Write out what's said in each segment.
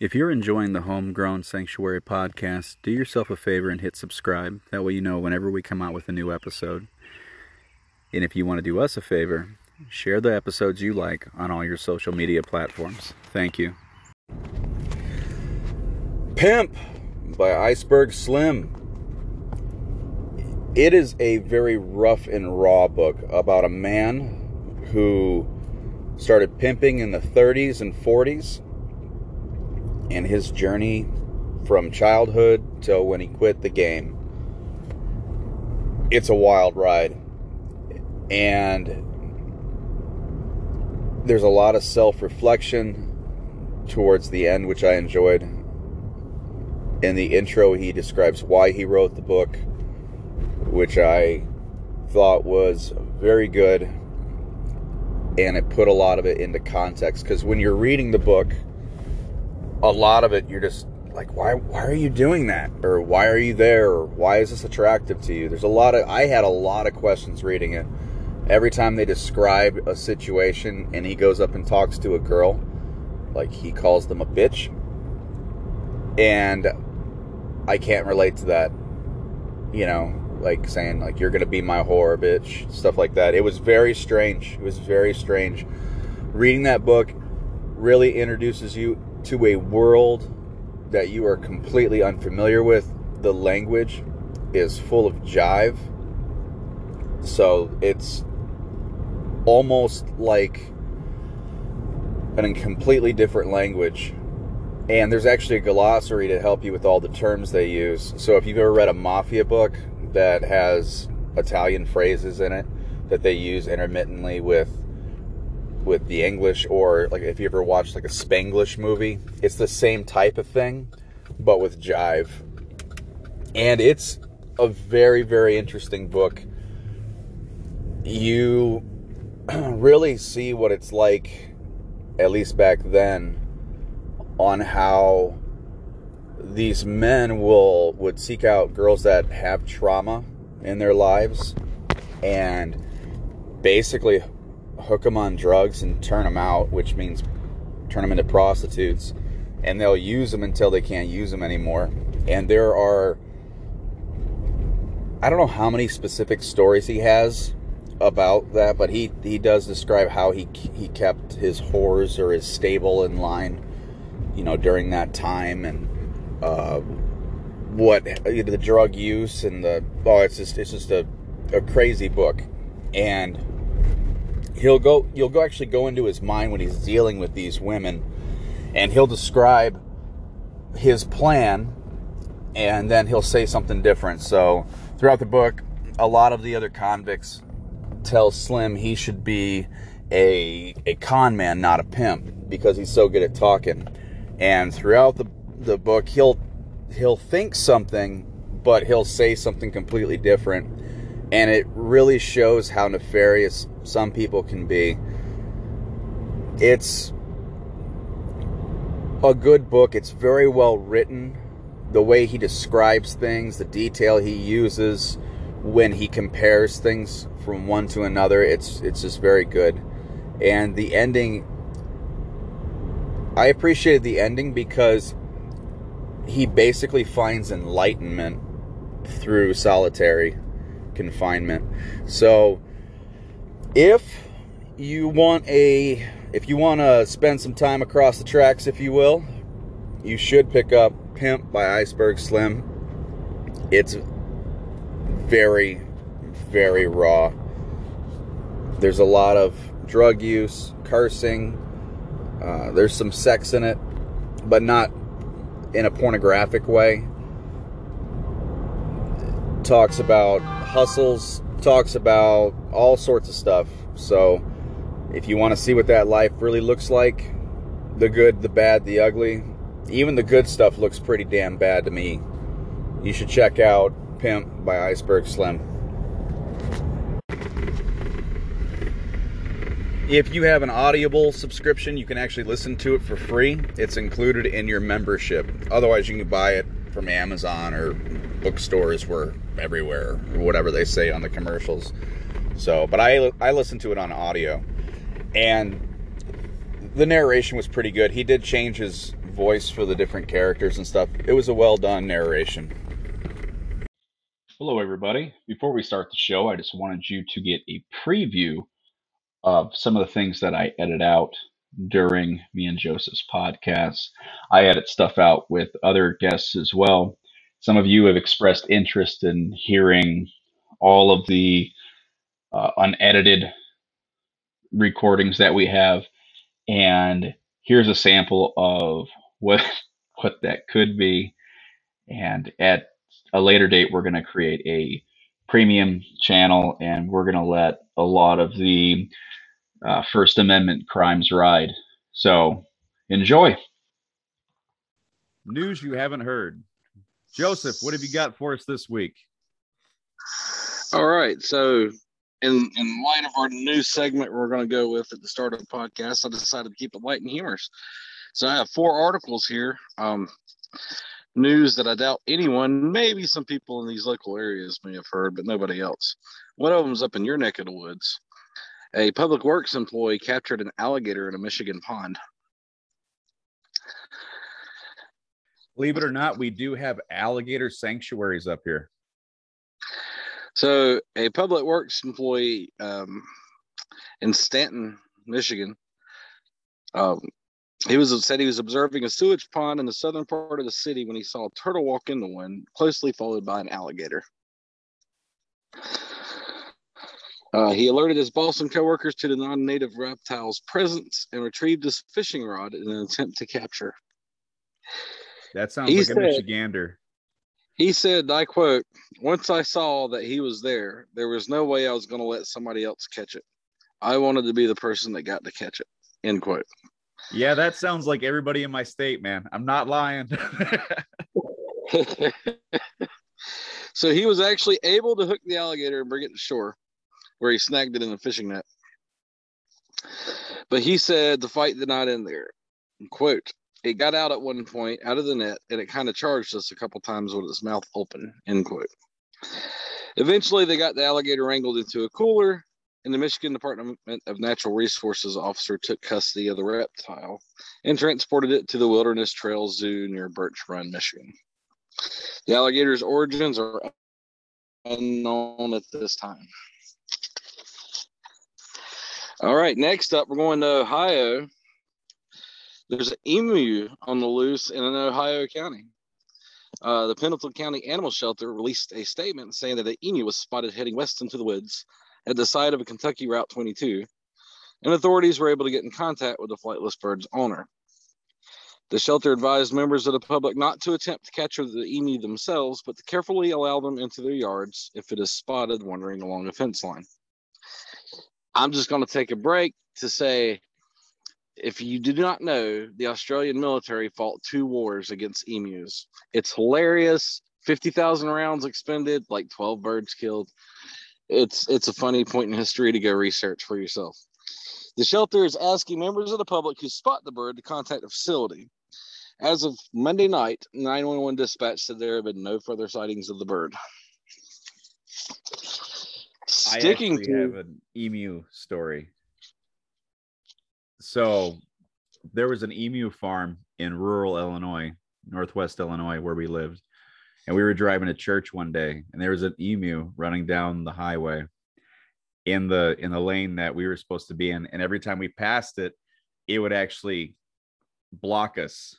If you're enjoying the Homegrown Sanctuary podcast, do yourself a favor and hit subscribe. That way you know whenever we come out with a new episode. And if you want to do us a favor, share the episodes you like on all your social media platforms. Thank you. Pimp by Iceberg Slim. It is a very rough and raw book about a man who started pimping in the 30s and 40s and his journey from childhood till when he quit the game. It's a wild ride. And there's a lot of self reflection towards the end, which I enjoyed. In the intro, he describes why he wrote the book, which I thought was very good. And it put a lot of it into context. Because when you're reading the book, a lot of it you're just like why why are you doing that? Or why are you there? Or why is this attractive to you? There's a lot of i had a lot of questions reading it. Every time they describe a situation and he goes up and talks to a girl like he calls them a bitch. And i can't relate to that you know like saying like you're gonna be my whore bitch stuff like that. It was very strange. It was very strange. Reading that book really introduces you to a world that you are completely unfamiliar with. The language is full of jive. So it's almost like a completely different language. And there's actually a glossary to help you with all the terms they use. So if you've ever read a mafia book that has Italian phrases in it that they use intermittently with with the English or like if you ever watched like a Spanglish movie, it's the same type of thing, but with jive. And it's a very, very interesting book. You really see what it's like, at least back then, on how these men will would seek out girls that have trauma in their lives and basically hook them on drugs and turn them out, which means turn them into prostitutes, and they'll use them until they can't use them anymore. And there are, I don't know how many specific stories he has about that, but he he does describe how he he kept his whores or his stable in line, you know, during that time, and uh, what the drug use and the oh, it's just it's just a a crazy book, and he'll go you'll go actually go into his mind when he's dealing with these women and he'll describe his plan and then he'll say something different. So throughout the book a lot of the other convicts tell slim he should be a a con man not a pimp because he's so good at talking. And throughout the the book he'll he'll think something but he'll say something completely different and it really shows how nefarious some people can be. It's a good book. It's very well written. The way he describes things, the detail he uses when he compares things from one to another, it's it's just very good. And the ending I appreciated the ending because he basically finds enlightenment through solitary confinement. So if you want a if you want to spend some time across the tracks if you will, you should pick up Pimp by Iceberg Slim. It's very very raw. There's a lot of drug use, cursing. Uh, there's some sex in it, but not in a pornographic way. Talks about hustles, talks about all sorts of stuff. So, if you want to see what that life really looks like, the good, the bad, the ugly, even the good stuff looks pretty damn bad to me. You should check out Pimp by Iceberg Slim. If you have an Audible subscription, you can actually listen to it for free. It's included in your membership. Otherwise, you can buy it from Amazon or bookstores were everywhere or whatever they say on the commercials. So, but I I listened to it on audio, and the narration was pretty good. He did change his voice for the different characters and stuff. It was a well done narration. Hello, everybody. Before we start the show, I just wanted you to get a preview of some of the things that I edit out during me and Joseph's podcast. I edit stuff out with other guests as well. Some of you have expressed interest in hearing all of the uh, unedited recordings that we have, and here's a sample of what what that could be. And at a later date, we're going to create a premium channel, and we're going to let a lot of the uh, First Amendment crimes ride. So enjoy. News you haven't heard. Joseph, what have you got for us this week? All right. So, in in light of our new segment we're going to go with at the start of the podcast, I decided to keep it light and humorous. So, I have four articles here. Um, news that I doubt anyone, maybe some people in these local areas may have heard, but nobody else. One of them is up in your neck of the woods. A public works employee captured an alligator in a Michigan pond. Believe it or not, we do have alligator sanctuaries up here. So, a public works employee um, in Stanton, Michigan, um, he was said he was observing a sewage pond in the southern part of the city when he saw a turtle walk into one, closely followed by an alligator. Uh, he alerted his boss and coworkers to the non-native reptile's presence and retrieved his fishing rod in an attempt to capture. That sounds he like said, a Michigander. He said, I quote, once I saw that he was there, there was no way I was going to let somebody else catch it. I wanted to be the person that got to catch it. End quote. Yeah, that sounds like everybody in my state, man. I'm not lying. so he was actually able to hook the alligator and bring it to shore where he snagged it in a fishing net. But he said the fight did not end there. Quote, it got out at one point out of the net and it kind of charged us a couple times with its mouth open, end quote. Eventually, they got the alligator wrangled into a cooler, and the Michigan Department of Natural Resources officer took custody of the reptile and transported it to the Wilderness Trail Zoo near Birch Run, Michigan. The alligator's origins are unknown at this time. All right, next up, we're going to Ohio there's an emu on the loose in an Ohio county. Uh, the Pendleton County Animal Shelter released a statement saying that the emu was spotted heading west into the woods at the side of a Kentucky Route 22, and authorities were able to get in contact with the flightless bird's owner. The shelter advised members of the public not to attempt to capture the emu themselves, but to carefully allow them into their yards if it is spotted wandering along a fence line. I'm just going to take a break to say if you do not know, the Australian military fought two wars against emus. It's hilarious. 50,000 rounds expended, like 12 birds killed. It's it's a funny point in history to go research for yourself. The shelter is asking members of the public who spot the bird to contact the facility. As of Monday night, 911 dispatch said there have been no further sightings of the bird. Sticking to have an emu story so there was an emu farm in rural Illinois, northwest Illinois, where we lived. And we were driving to church one day, and there was an emu running down the highway in the in the lane that we were supposed to be in. And every time we passed it, it would actually block us.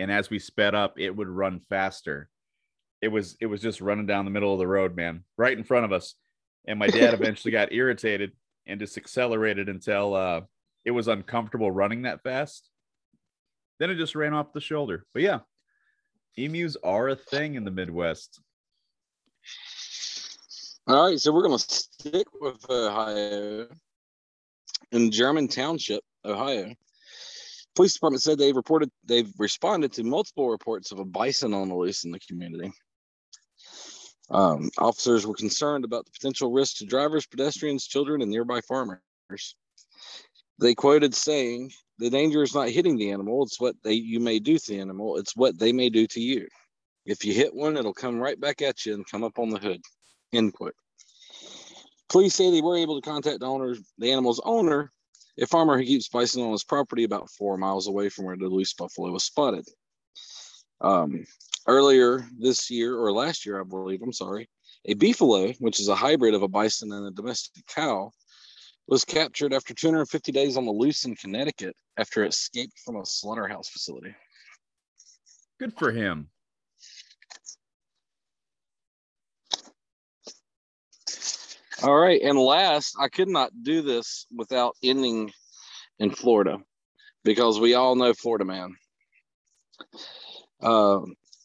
And as we sped up, it would run faster. It was it was just running down the middle of the road, man, right in front of us. And my dad eventually got irritated and just accelerated until uh, it was uncomfortable running that fast. Then it just ran off the shoulder. But yeah, emus are a thing in the Midwest. All right, so we're going to stick with Ohio. In German Township, Ohio, police department said they've reported they've responded to multiple reports of a bison on the loose in the community. Um, officers were concerned about the potential risk to drivers, pedestrians, children, and nearby farmers. They quoted saying, "The danger is not hitting the animal; it's what they you may do to the animal. It's what they may do to you. If you hit one, it'll come right back at you and come up on the hood." End quote. Police say they were able to contact the owner, the animal's owner, a farmer who keeps bison on his property about four miles away from where the loose buffalo was spotted. Um, earlier this year or last year, I believe, I'm sorry, a beefalo, which is a hybrid of a bison and a domestic cow, was captured after 250 days on the loose in Connecticut after it escaped from a slaughterhouse facility. Good for him. All right. And last, I could not do this without ending in Florida because we all know Florida man. Uh,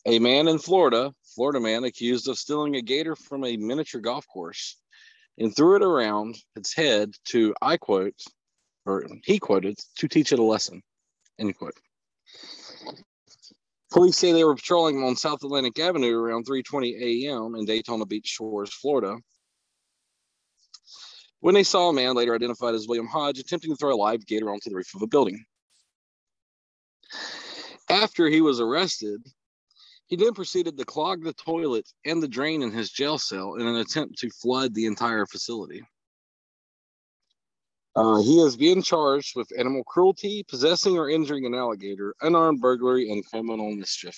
a man in Florida, Florida man, accused of stealing a gator from a miniature golf course and threw it around its head to, I quote, or he quoted, to teach it a lesson, end quote. Police say they were patrolling on South Atlantic Avenue around 3:20 a.m. in Daytona Beach Shores, Florida, when they saw a man later identified as William Hodge attempting to throw a live gator onto the roof of a building. After he was arrested, he then proceeded to clog the toilet and the drain in his jail cell in an attempt to flood the entire facility. Uh, he is being charged with animal cruelty, possessing or injuring an alligator, unarmed burglary, and criminal mischief.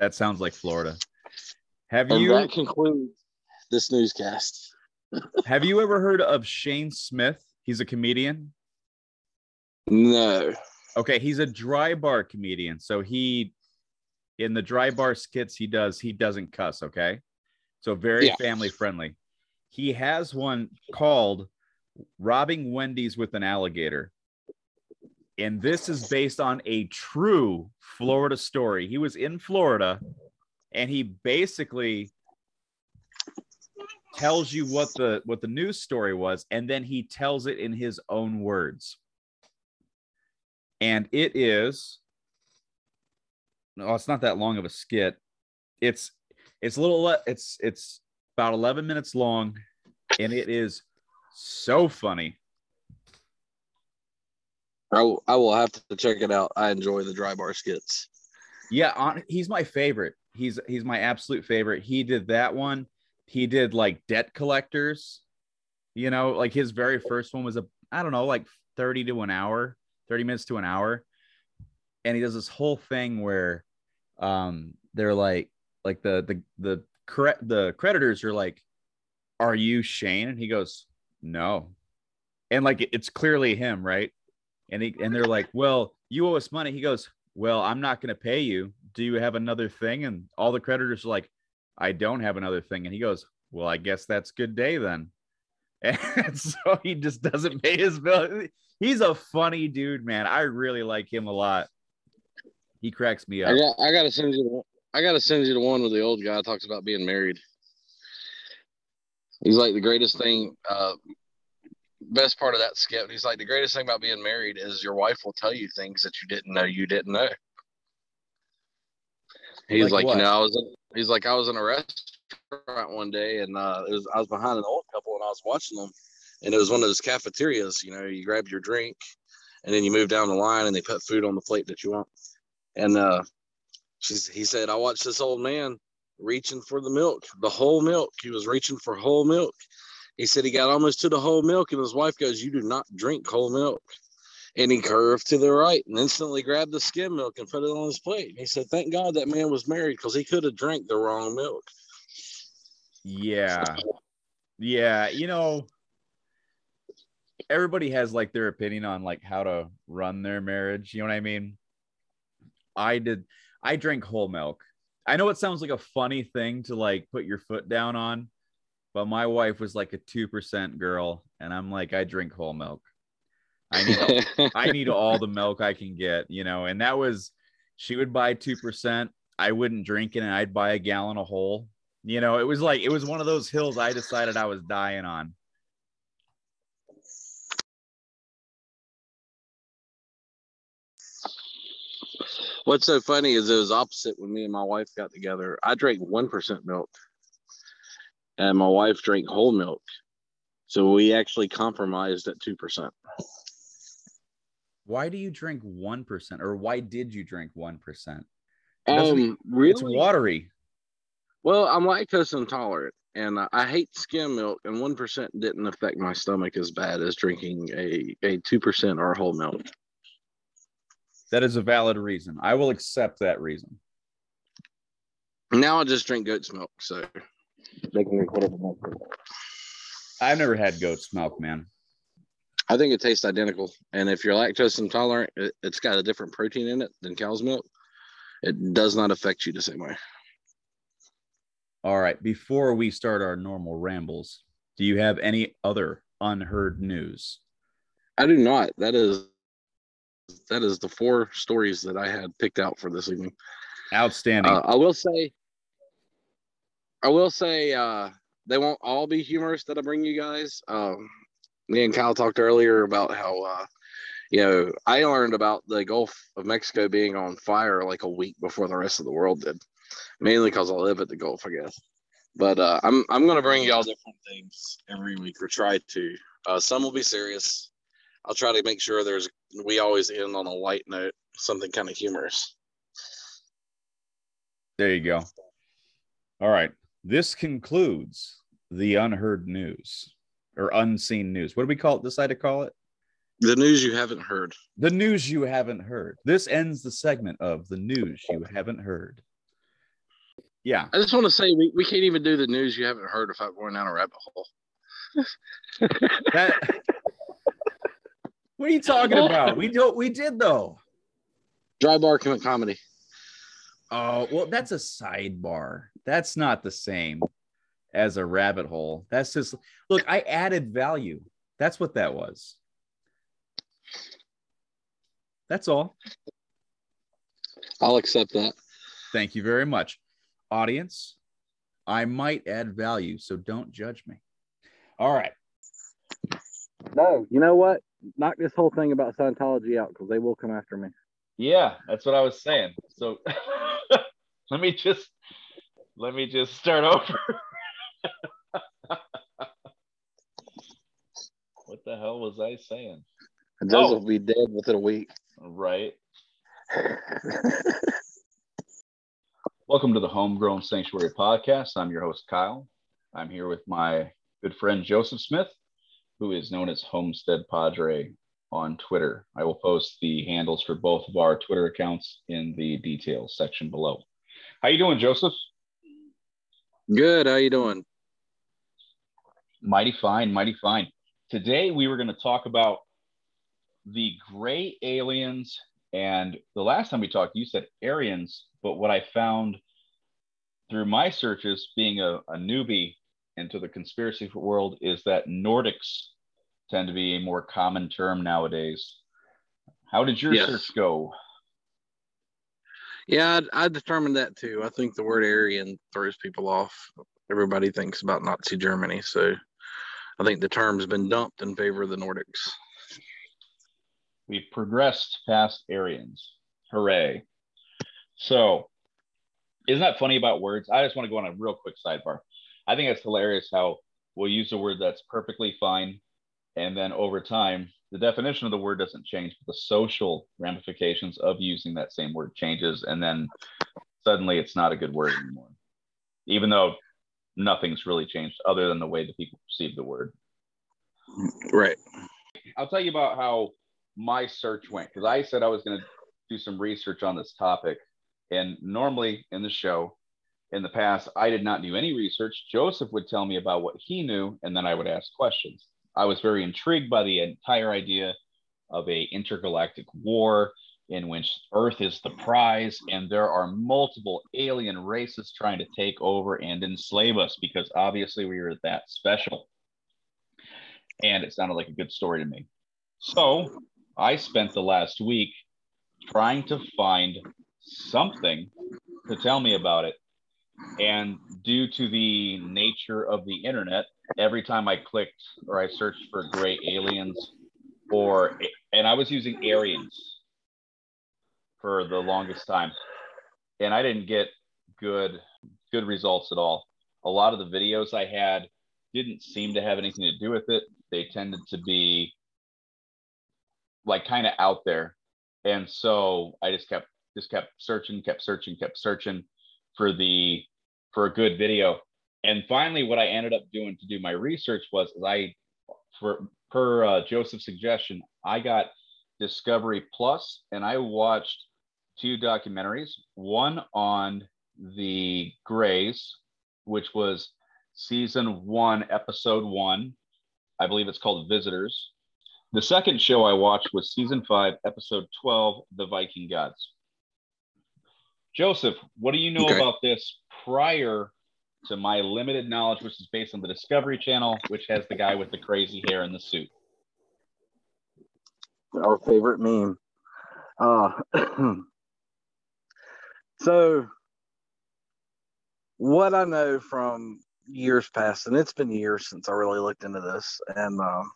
That sounds like Florida. Have And you that concludes this newscast. have you ever heard of Shane Smith? He's a comedian. No. Okay, he's a dry bar comedian. So he in the dry bar skits he does, he doesn't cuss, okay? So very Yeah. family friendly. He has one called Robbing Wendy's with an Alligator. And this is based on a true Florida story. He was in Florida and he basically tells you what the what the news story was and then he tells it in his own words and it is no it's not that long of a skit. It's it's a little it's it's about 11 minutes long and it is so funny. I will, I will have to check it out. I enjoy the dry bar skits. yeah on, he's my favorite. He's he's my absolute favorite. He did that one. He did like debt collectors. You know like his very first one was a i don't know like 30 to an hour 30 minutes to an hour. And he does this whole thing where um they're like like the the the correct the creditors are like are you shane? And he goes no. And like it- it's clearly him right? And he and they're like well you owe us money. He goes well i'm not going to pay you. Do you have another thing? And all the creditors are like i don't have another thing. And he goes well i guess that's good day then. And so he just doesn't pay his bill. He's a funny dude man. I really like him a lot he cracks me I up got I gotta send you the one- I gotta send you the one where the old guy talks about being married. He's like the greatest thing, uh best part of that skit. He's like the greatest thing about being married is your wife will tell you things that you didn't know you didn't know. He's Like like, you know, I was in, he's like I was in a restaurant one day and uh it was I was behind an old couple and I was watching them and it was one of those cafeterias, you know, you grab your drink and then you move down the line and they put food on the plate that you want. And uh he said, I watched this old man reaching for the milk, the whole milk. He was reaching for whole milk. He said he got almost to the whole milk, and his wife goes, You do not drink whole milk. And he curved to the right and instantly grabbed the skim milk and put it on his plate. He said, Thank God that man was married because he could have drank the wrong milk. yeah yeah you know everybody has like their opinion on like how to run their marriage you know what i mean i did i drink whole milk i know it sounds like a funny thing to like put your foot down on but my wife was like a 2% girl and i'm like i drink whole milk i need I need all the milk I can get, you know, and that was she would buy 2%. I wouldn't drink it and I'd buy a gallon of whole. You know, it was like it was one of those hills I decided I was dying on. What's so funny is it was opposite when me and my wife got together. I drank 1% milk and my wife drank whole milk. So we actually compromised at 2%. Why do you drink 1% or why did you drink 1%? Um, really? It's watery. Well, I'm lactose intolerant and I- I hate skim milk, and 1% didn't affect my stomach as bad as drinking a, a 2% or whole milk. That is a valid reason. I will accept that reason. Now I just drink goat's milk, so they can drink whatever. milk they want. I've never had goat's milk, man. I think it tastes identical, and if you're lactose intolerant, it, it's got a different protein in it than cow's milk. It does not affect you the same way. All right. Before we start our normal rambles, do you have any other unheard news? I do not. That is that is the four stories that I had picked out for this evening. Outstanding. Uh, I will say, I will say, uh, they won't all be humorous that I bring you guys. Um, me and Kyle talked earlier about how, uh, you know, I learned about the Gulf of Mexico being on fire like a week before the rest of the world did, mainly because I live at the Gulf, I guess. But uh, I'm I'm gonna bring y'all different things every week, or try to. Uh, some will be serious. I'll try to make sure there's. We always end on a light note, something kind of humorous. there you go. All right. This concludes the unheard news or unseen news. What do we call it? Decide to call it? The news you haven't heard. The news you haven't heard. This ends the segment of the news you haven't heard. Yeah. I just want to say we, we can't even do the news you haven't heard without going down a rabbit hole. That What are you talking about? We do we did though. Dry bar com- comedy. Oh, well, that's a sidebar. That's not the same as a rabbit hole. That's just look, I added value. That's what that was. That's all. I'll accept that. Thank you very much. Audience, I might add value, so don't judge me. All right. No, you know what? Knock this whole thing about Scientology out because they will come after me. Yeah, that's what I was saying. So let me just let me just start over. what the hell was I saying? And those Oh. will be dead within a week. Right. Welcome to the Homegrown Sanctuary Podcast. I'm your host, Kyle. I'm here with my good friend, Joseph Smith, who is known as Homestead Padre on Twitter. I will post the handles for both of our Twitter accounts in the details section below. How you doing, Joseph? Good. How you doing? Mighty fine, mighty fine. Today we were going to talk about the gray aliens. And the last time we talked, you said Aryans. But what I found through my searches, being a, a newbie into the conspiracy world, is that Nordics tend to be a more common term nowadays. How did your Yes. search go? Yeah, I, I determined that too. I think the word Aryan throws people off. Everybody thinks about Nazi Germany, so I think the term's been dumped in favor of the Nordics. We've progressed past Aryans. Hooray. So, isn't that funny about words? I just want to go on a real quick sidebar. I think it's hilarious how we'll use a word that's perfectly fine. And then over time, the definition of the word doesn't change, but the social ramifications of using that same word changes. And then suddenly it's not a good word anymore, even though nothing's really changed other than the way that people perceive the word. Right. I'll tell you about how my search went because I said I was going to do some research on this topic. And normally in the show, in the past, I did not do any research. Joseph would tell me about what he knew, and then I would ask questions. I was very intrigued by the entire idea of a intergalactic war in which Earth is the prize, and there are multiple alien races trying to take over and enslave us because obviously we are that special. And it sounded like a good story to me. So I spent the last week trying to find something to tell me about it. And due to the nature of the internet, every time I clicked or I searched for gray aliens or, and I was using Aryans for the longest time. And I didn't get good, good results at all. A lot of the videos I had didn't seem to have anything to do with it. They tended to be like kind of out there. And so I just kept just kept searching, kept searching, kept searching for the for a good video. And finally, what I ended up doing to do my research was I, for per uh, Joseph's suggestion, I got Discovery Plus, and I watched two documentaries. One on the Greys, which was season one, episode one. I believe it's called Visitors. The second show I watched was season five, episode 12, The Viking Gods. Joseph, what do you know Okay. about this prior to my limited knowledge, which is based on the Discovery Channel, which has the guy with the crazy hair and the suit? our favorite meme. Uh, so, what I know from years past, and it's been years since I really looked into this, and um,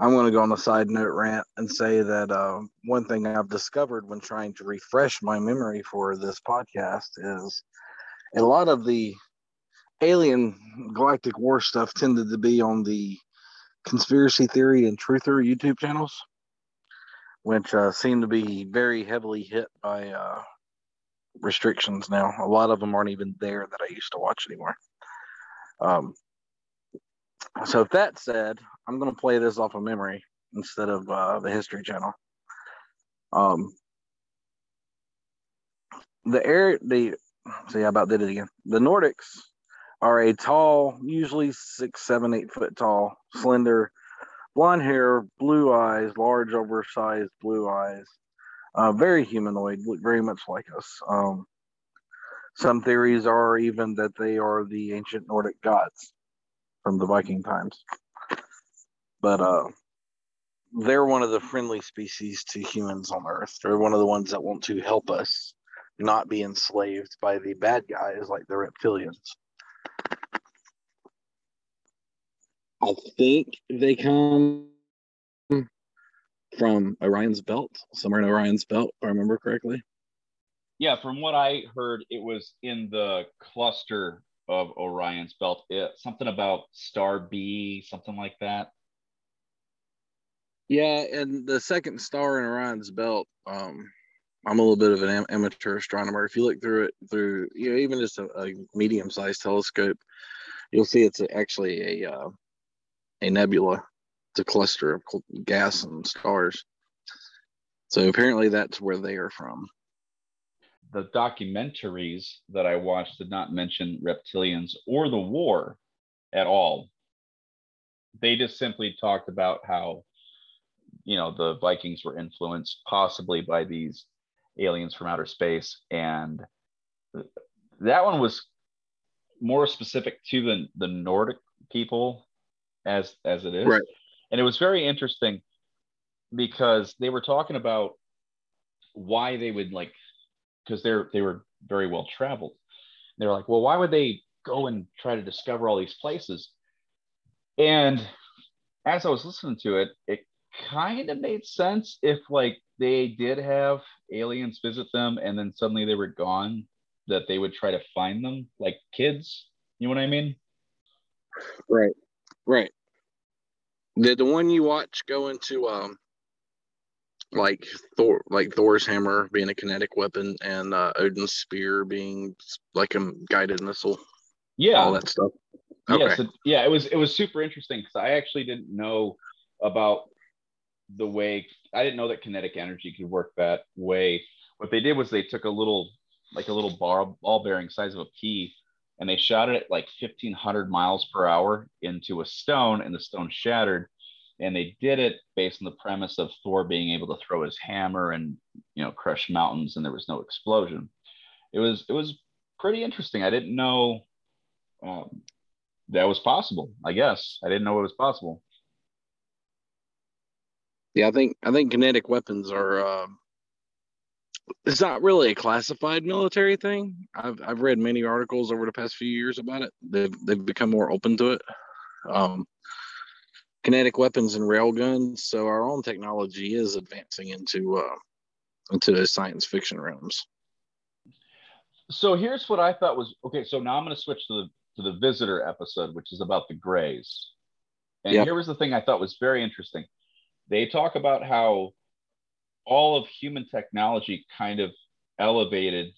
I'm going to go on a side note rant and say that uh, one thing I've discovered when trying to refresh my memory for this podcast is a lot of the alien galactic war stuff tended to be on the conspiracy theory and truther YouTube channels which uh, seem to be very heavily hit by uh, restrictions now. A lot of them aren't even there that I used to watch anymore. Um, so, if that said, I'm going to play this off of memory instead of uh, the History Channel. Um, the air, the see, I about did it again. The Nordics are a tall, usually six, seven, eight foot tall, slender, blonde hair, blue eyes, large, oversized blue eyes, uh, very humanoid, look very much like us. Um, some theories are even that they are the ancient Nordic gods from the Viking times. But uh, they're one of the friendly species to humans on Earth. They're one of the ones that want to help us not be enslaved by the bad guys like the reptilians. I think they come from Orion's belt, somewhere in Orion's belt, if I remember correctly. Yeah, from what I heard, it was in the cluster of Orion's belt. It, something about Star B, something like that. Yeah, and the second star in Orion's belt, um, I'm a little bit of an am- amateur astronomer. If you look through it through, you know, even just a, a medium-sized telescope, you'll see it's actually a uh, a nebula. It's a cluster of gas and stars. So apparently, that's where they are from. The documentaries that I watched did not mention reptilians or the war at all. They just simply talked about how, you know, the Vikings were influenced possibly by these aliens from outer space. And that one was more specific to the, the Nordic people as as it is. Right. And it was very interesting because they were talking about why they would like because they're they were very well traveled. They were like, well, why would they go and try to discover all these places? And as I was listening to it, it kind of made sense if like they did have aliens visit them and then suddenly they were gone, that they would try to find them like kids. You know what I mean? Right. Right. Did the one you watch go into um like Thor like Thor's hammer being a kinetic weapon and uh Odin's spear being like a guided missile, Yeah. all that stuff? Okay. Yeah, so, yeah, it was it was super interesting because I actually didn't know about the way I didn't know that kinetic energy could work that way. What they did was they took a little like a little bar ball bearing size of a pea and they shot it at like 1500 miles per hour into a stone and the stone shattered and they did it based on the premise of Thor being able to throw his hammer and you know crush mountains and there was no explosion. It was it was pretty interesting. I didn't know um, that was possible. I guess I didn't know it was possible. Yeah, I think I think kinetic weapons are. Um, it's not really a classified military thing. I've I've read many articles over the past few years about it. They've they've become more open to it. Um, kinetic weapons and rail guns. So our own technology is advancing into uh, into the science fiction realms. So here's what I thought was okay. So now I'm going to switch to the to the visitor episode, which is about the Greys. And Yep. here was the thing I thought was very interesting. They talk about how all of human technology kind of elevated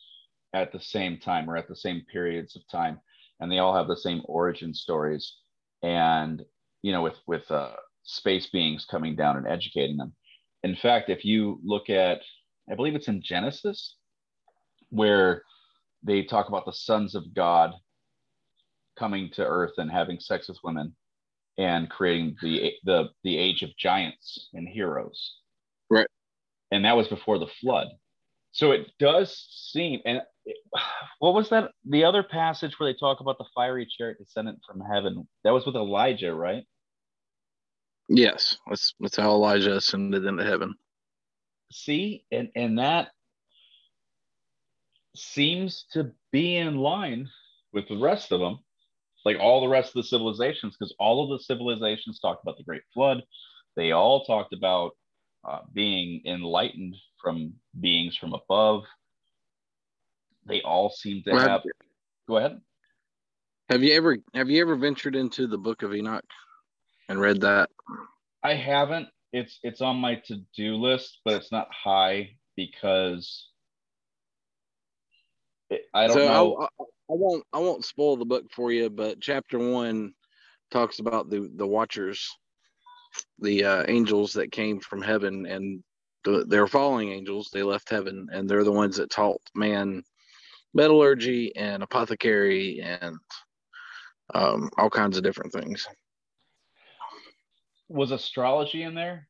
at the same time or at the same periods of time, and they all have the same origin stories. And you know, with with uh, space beings coming down and educating them. in fact, if you look at, I believe it's in Genesis, where they talk about the sons of God coming to earth and having sex with women and creating the the the age of giants and heroes. Right. And that was before the flood. So it does seem and it, what was that the other passage where they talk about the fiery chariot descendant from heaven? That was with Elijah, right? Yes, that's that's how Elijah ascended into heaven. See, and and that seems to be in line with the rest of them like all the rest of the civilizations, because all of the civilizations talked about the Great Flood. They all talked about uh, being enlightened from beings from above. They all seem to Well, have. Go ahead. Have you ever have you ever ventured into the Book of Enoch and read that? I haven't. It's it's on my to do list, but it's not high because it, I don't so know. I, I, won't I won't spoil the book for you, but chapter one talks about the the Watchers, the uh, angels that came from heaven, and the, they're falling angels. They left heaven, and they're the ones that taught man metallurgy and apothecary and um, all kinds of different things. Was astrology in there?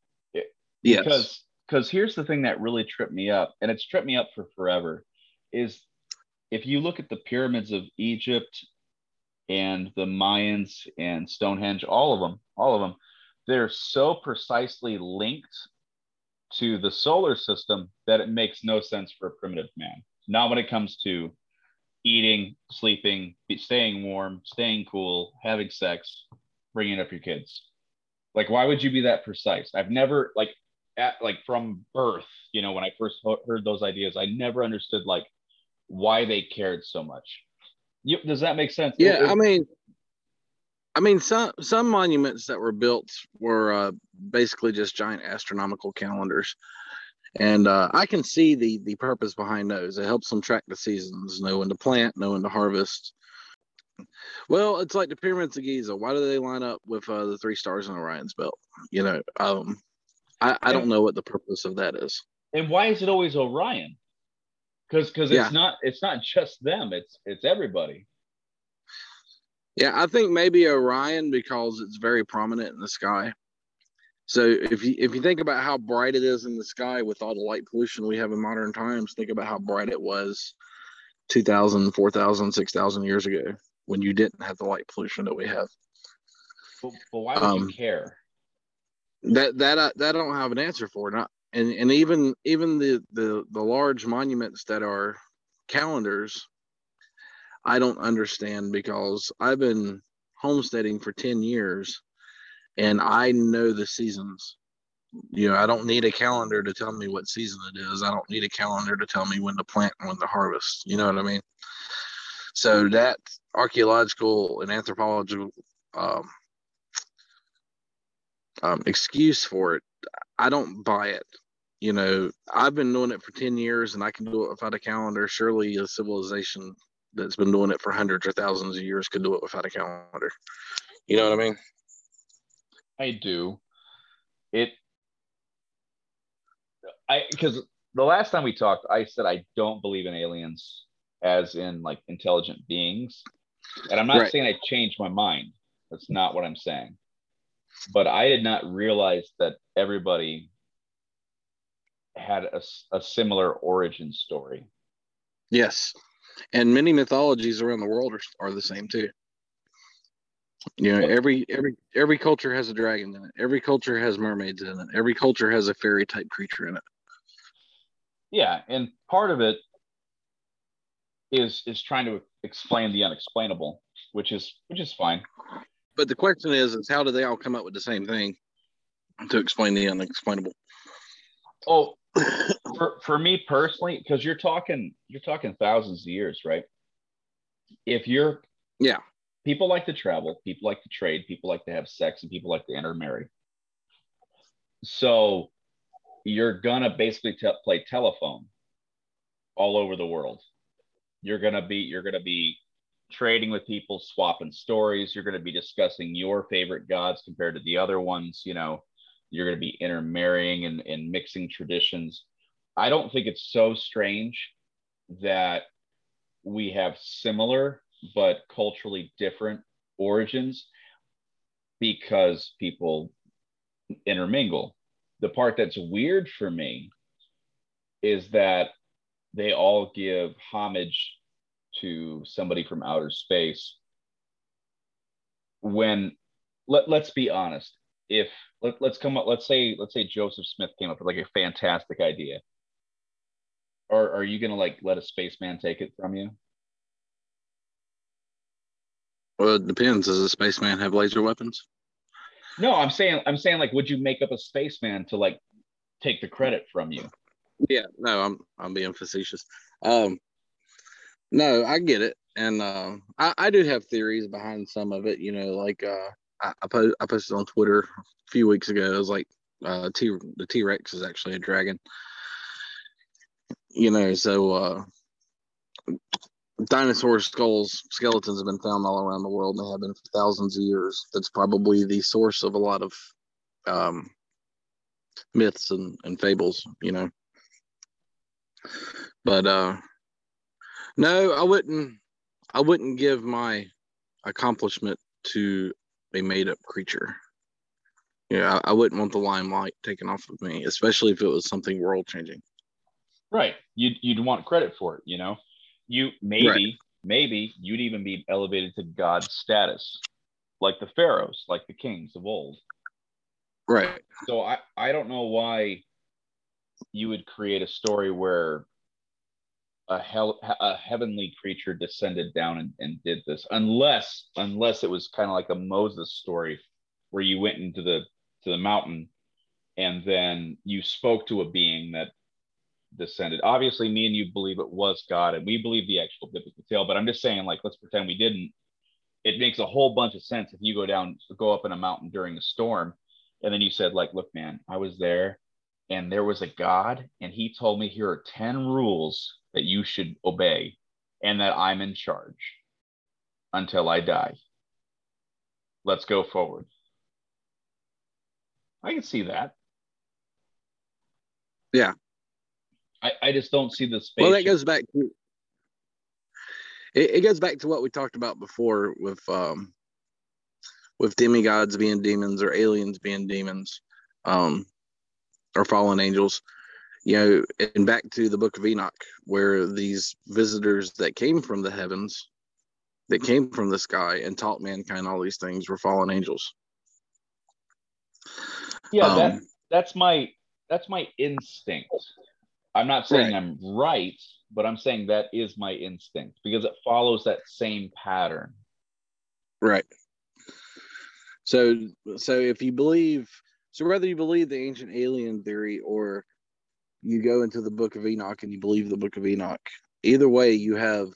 Yes. because because here's the thing that really tripped me up and it's tripped me up for forever is if you look at the pyramids of egypt and the mayans and stonehenge all of them all of them they're so precisely linked to the solar system that it makes no sense for a primitive man not when it comes to eating sleeping staying warm staying cool having sex bringing up your kids like why would you be that precise i've never like at like from birth you know when i first ho- heard those ideas i never understood like why they cared so much you, does that make sense It- Yeah, it- I mean, I mean, some some monuments that were built were uh, basically just giant astronomical calendars, and uh, I can see the the purpose behind those. It helps them track the seasons, know when to plant, know when to harvest. Well, it's like the pyramids of Giza. Why do they line up with uh, the three stars in Orion's belt? You know, um, I, I don't know what the purpose of that is. and why is it always orion because because Yeah. it's not it's not just them it's it's everybody Yeah, I think maybe Orion because it's very prominent in the sky. So if you if you think about how bright it is in the sky with all the light pollution we have in modern times, think about how bright it was 2000, 4000, 6000 years ago when you didn't have the light pollution that we have. but, but why would Um, you care That that I, that I don't have an answer for. Not and and even even the the the large monuments that are calendars I don't understand because I've been homesteading for 10 years and I know the seasons. You know, I don't need a calendar to tell me what season it is. I don't need a calendar to tell me when to plant and when to harvest. You know what I mean? So that archaeological and anthropological um, um, excuse for it, I don't buy it. You know, I've been doing it for 10 years and I can do it without a calendar. Surely a civilization that's been doing it for hundreds or thousands of years could do it without a calendar. You know what I mean? I do. It I because the last time we talked, I said I don't believe in aliens as in like intelligent beings. And I'm not Right. saying I changed my mind. That's not what I'm saying. But I did not realize that everybody had a, a similar origin story. Yes. And many mythologies around the world are, are the same too. You know, every every every culture has a dragon in it. Every culture has mermaids in it. Every culture has a fairy type creature in it. Yeah, and part of it is is trying to explain the unexplainable, which is which is fine. But the question is, is how do they all come up with the same thing to explain the unexplainable? Oh, for for me personally, because you're talking you're talking thousands of years, right? If you're Yeah. people like to travel, people like to trade, people like to have sex, and people like to intermarry. So you're gonna basically te- play telephone all over the world. You're gonna be you're gonna be trading with people, swapping stories. You're gonna be discussing your favorite gods compared to the other ones. You know, you're going to be intermarrying and, and mixing traditions. I don't think it's so strange that we have similar but culturally different origins because people intermingle. The part that's weird for me is that they all give homage to somebody from outer space. When let, let's be honest if let, let's come up let's say let's say joseph smith came up with like a fantastic idea. Or are you gonna like let a spaceman take it from you? Well it depends. Does a spaceman have laser weapons? No i'm saying i'm saying like would you make up a spaceman to like take the credit from you yeah no i'm i'm being facetious. Um no i get it. And uh, I, I do have theories behind some of it you know like uh I, I, I posted on twitter a few weeks ago. It was like uh t the t-rex is actually a dragon. You know so uh dinosaur skulls skeletons have been found all around the world and they have been for thousands of years. That's probably the source of a lot of um myths and, and fables you know but uh no i wouldn't i wouldn't give my accomplishment to a made-up creature. Yeah I, I wouldn't want the limelight taken off of me especially if it was something world changing right. You'd, you'd want credit for it you know? You maybe Right. maybe you'd even be elevated to god status like the pharaohs like the kings of old. Right. So i i don't know why you would create a story where a hell a heavenly creature descended down and, and did this unless unless it was kind of like a moses story where you went into the to the mountain and then you spoke to a being that descended. Obviously me and you believe it was god and we believe the actual biblical tale but i'm just saying like let's pretend we didn't. It makes a whole bunch of sense if you go down go up in a mountain during a storm and then you said like look man i was there and there was a god and he told me here are 10 rules that you should obey and that i'm in charge until i die. Let's go forward. I can see that. Yeah. i, I just don't see the space. Well, that goes back to it, it goes back to what we talked about before with um with demigods being demons or aliens being demons, um, or fallen angels. You know, and back to the book of Enoch, where these visitors that came from the heavens, that came from the sky and taught mankind all these things were fallen angels. yeah that, Um, that's my that's my instinct i'm not saying Right. i'm right but i'm saying that is my instinct because it follows that same pattern Right. So so if you believe so whether you believe the ancient alien theory or you go into the book of Enoch and you believe the book of Enoch, either way you have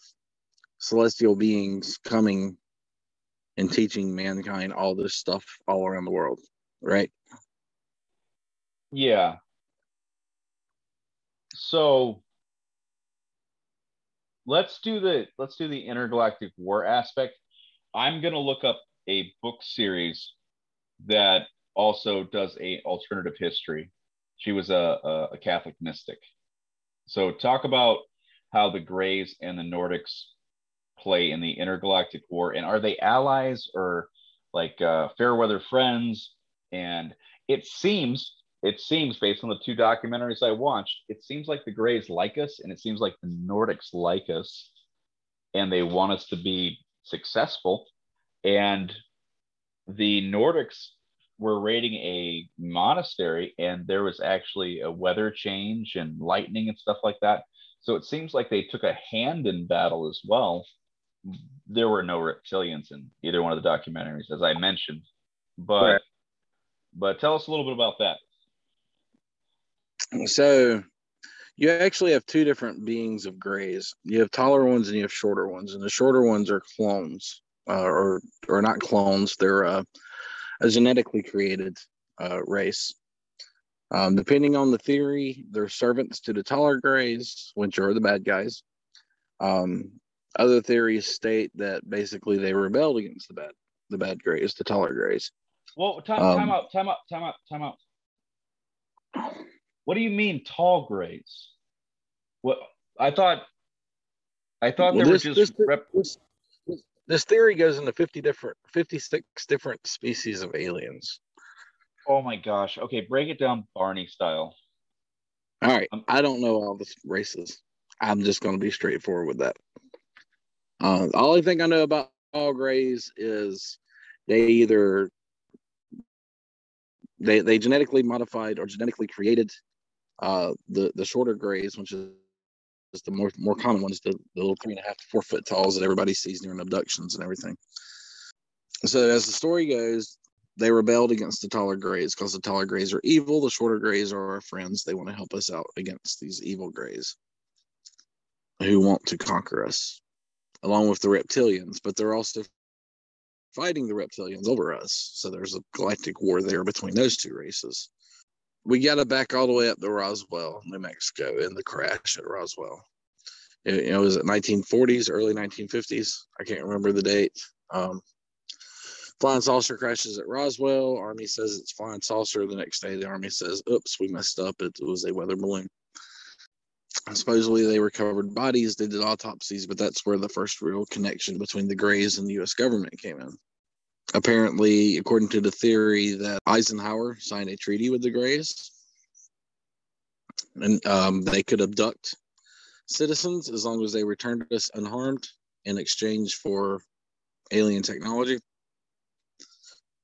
celestial beings coming and teaching mankind all this stuff all around the world, right? Yeah. So let's do the let's do the intergalactic war aspect. I'm gonna look up a book series that also does a alternative history. She was a, a, a Catholic mystic. So talk about how the Greys and the Nordics play in the intergalactic war, and are they allies or like uh, fair weather friends? And it seems it seems based on the two documentaries I watched, it seems like the Greys like us, and it seems like the Nordics like us, and they want us to be successful. And the Nordics were raiding a monastery, and there was actually a weather change and lightning and stuff like that. So it seems like they took a hand in battle as well. There were no reptilians in either one of the documentaries, as I mentioned, but Right. but tell us a little bit about that. So you actually have two different beings of grays. You have taller ones and you have shorter ones, and the shorter ones are clones, uh, or or not clones. They're uh, a genetically created uh, race. Um, depending on the theory, they're servants to the taller grays, which are the bad guys. Um, other theories state that basically they rebelled against the bad the bad grays, the taller grays. Well, time, Um, time out, time out, time out, time out. what do you mean tall grays? What I thought I thought Well, there this, were this, just rep- this, this theory goes into 50 different 56 different species of aliens. Oh my gosh. Okay, break it down Barney style. All right. Um, I don't know all the races. I'm just going to be straightforward with that. Uh, the only thing I know about all grays is they either they they genetically modified or genetically created uh, the the shorter grays, which is is the more more common ones, the, the little three and a half to four foot talls that everybody sees during abductions and everything. So as the story goes, they rebelled against the taller grays because the taller grays are evil. The shorter grays are our friends. They want to help us out against these evil grays who want to conquer us, along with the reptilians. But they're also fighting the reptilians over us. So there's a galactic war there between those two races. We got to back all the way up to Roswell, New Mexico, in the crash at Roswell. It, it was at 1940s, early 1950s. I can't remember the date. Um, flying saucer crashes at Roswell. Army says it's flying saucer. The next day, the Army says, "Oops, we messed up. It was a weather balloon." Supposedly, they recovered bodies. They did autopsies, but that's where the first real connection between the Greys and the U.S. government came in. Apparently, according to the theory that Eisenhower signed a treaty with the Greys, and um, they could abduct citizens as long as they returned us unharmed in exchange for alien technology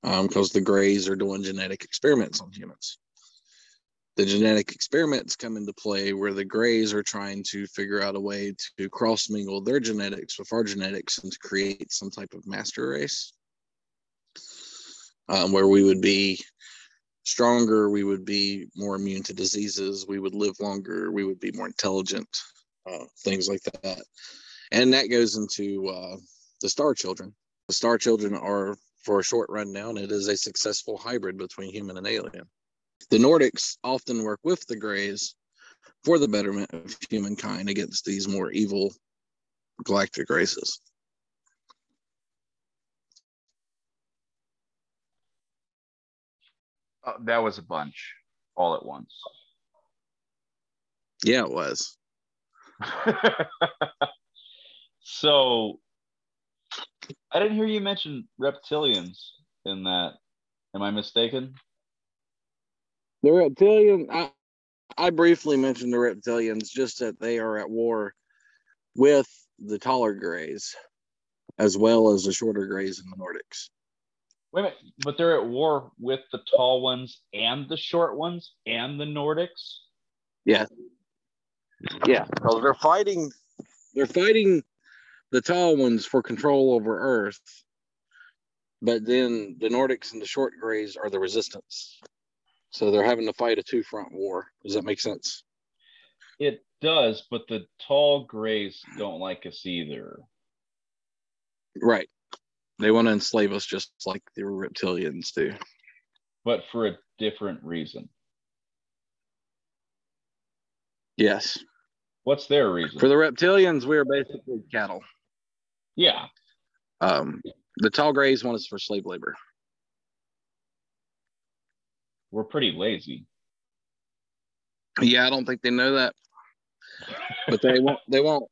because um, the Greys are doing genetic experiments on humans. The genetic experiments come into play where the Greys are trying to figure out a way to cross mingle their genetics with our genetics and to create some type of master race um, where we would be stronger, we would be more immune to diseases, we would live longer, we would be more intelligent, uh, things like that. And that goes into uh, the Star Children. The Star Children are for a short rundown, it is a successful hybrid between human and alien. The Nordics often work with the Greys for the betterment of humankind against these more evil galactic races. Uh, that was a bunch all at once. Yeah, it was. so I didn't hear you mention reptilians in that. Am I mistaken? The reptilian, I, I briefly mentioned the reptilians, just that they are at war with the taller grays, as well as the shorter grays in the Nordics. Wait a minute, but they're at war with the tall ones and the short ones and the Nordics. Yeah, yeah. Because they're fighting, they're fighting the tall ones for control over Earth, but then the Nordics and the short grays are the resistance. So they're having to fight a two front war. Does that make sense? It does, but the tall grays don't like us either. Right. They want to enslave us just like the reptilians do. But for a different reason. Yes. What's their reason? For the reptilians, we are basically cattle. yeah. Um, the tall grays want us for slave labor. We're pretty lazy. Yeah, I don't think they know that, but they won't. they want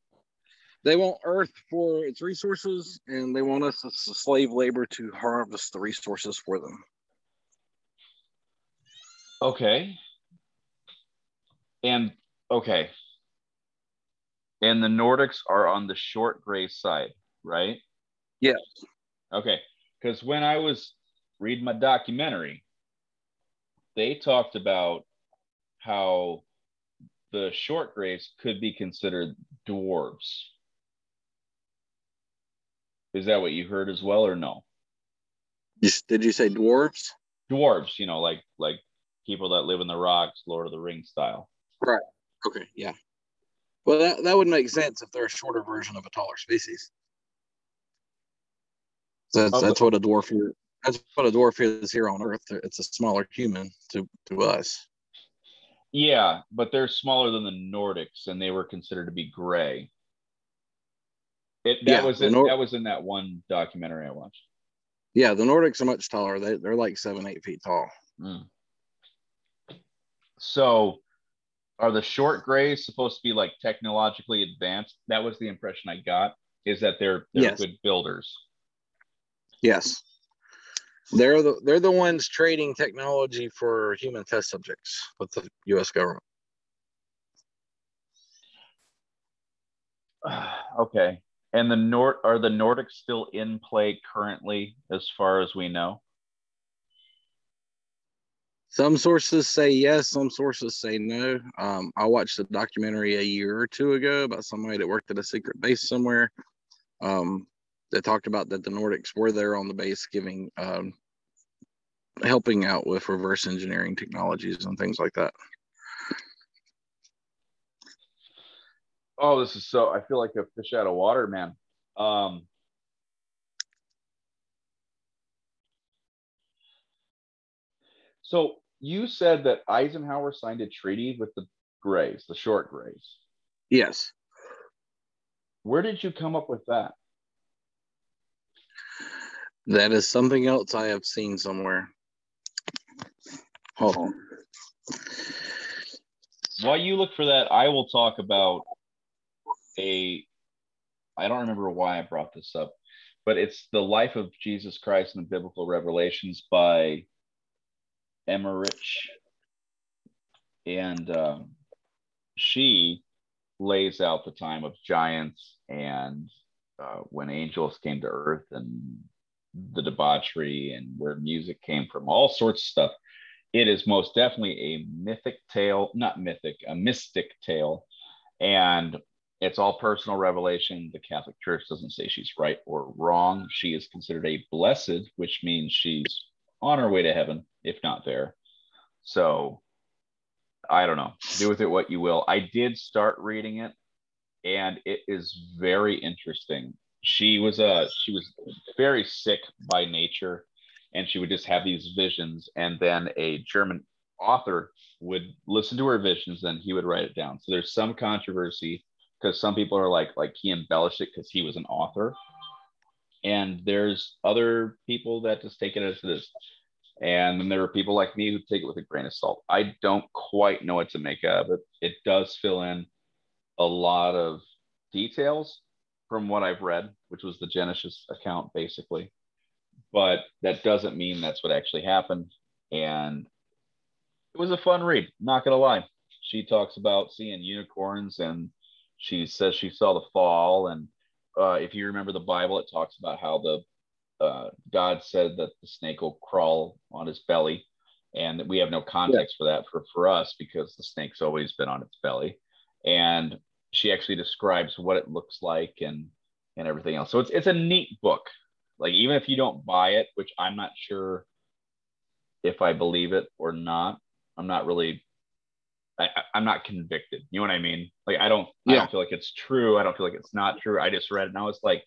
they want Earth for its resources, and they want us as slave labor to harvest the resources for them. Okay. And okay. And the Nordics are on the short gray side, right? Yes. Okay. Because when I was reading my documentary, they talked about how the short grays could be considered dwarves. Is that what you heard as well, or no? Did you say dwarves? Dwarves, you know, like like people that live in the rocks, Lord of the Rings style. Right. Okay, yeah. Well, that, that would make sense if they're a shorter version of a taller species. That's, Oh, that's what a dwarf is. That's what a dwarf is here on Earth. It's a smaller human to, to us. Yeah, but they're smaller than the Nordics, and they were considered to be gray. It that Yeah, was in, Nor- that was in that one documentary I watched. Yeah, the Nordics are much taller. They, they're like seven, eight feet tall. Mm. So are the short grays supposed to be like technologically advanced? That was the impression I got. Is that they're they're Yes. good builders? Yes. They're the they're the ones trading technology for human test subjects with the US government. okay. And the Nord are the Nordics still in play currently, as far as we know? Some sources say yes, some sources say no. Um, I watched a documentary a year or two ago about somebody that worked at a secret base somewhere. Um, that talked about that the Nordics were there on the base, giving um, helping out with reverse engineering technologies and things like that. Oh, this is so. I feel like a fish out of water, man. Um, so you said that Eisenhower signed a treaty with the Grays, the short Grays. Yes. Where did you come up with that? That is something else I have seen somewhere. Hold on. While you look for that, I will talk about a. I don't remember why I brought this up, but it's the life of Jesus Christ and the biblical revelations by Emmerich, and um, she lays out the time of giants and uh, when angels came to earth and the debauchery and where music came from, all sorts of stuff. It is most definitely a mythic tale, not mythic, a mystic tale. And it's all personal revelation. The Catholic Church doesn't say she's right or wrong. She is considered a blessed, which means she's on her way to heaven, if not there. So I don't know. Do with it what you will. I did start reading it, and it is very interesting. She was a she was very sick by nature, and she would just have these visions, and then a German author would listen to her visions, and he would write it down. So there's some controversy because some people are like like he embellished it because he was an author, and there's other people that just take it as it is. And then there are people like me who take it with a grain of salt. I don't quite know what to make of it. It does fill in a lot of details from what I've read, which was the Genesis account basically. But that doesn't mean that's what actually happened. And it was a fun read, not gonna lie. She talks about seeing unicorns and she says she saw the fall. And uh, if you remember the Bible, it talks about how the uh, God said that the snake will crawl on his belly, and we have no context for that for, for us because the snake's always been on its belly. And she actually describes what it looks like and and everything else. So it's it's a neat book. Like even if you don't buy it, which I'm not sure if I believe it or not, I'm not really. I, I'm not convicted. You know what I mean? Like I don't. yeah. I don't feel like it's true. I don't feel like it's not true. I just read it and I was like,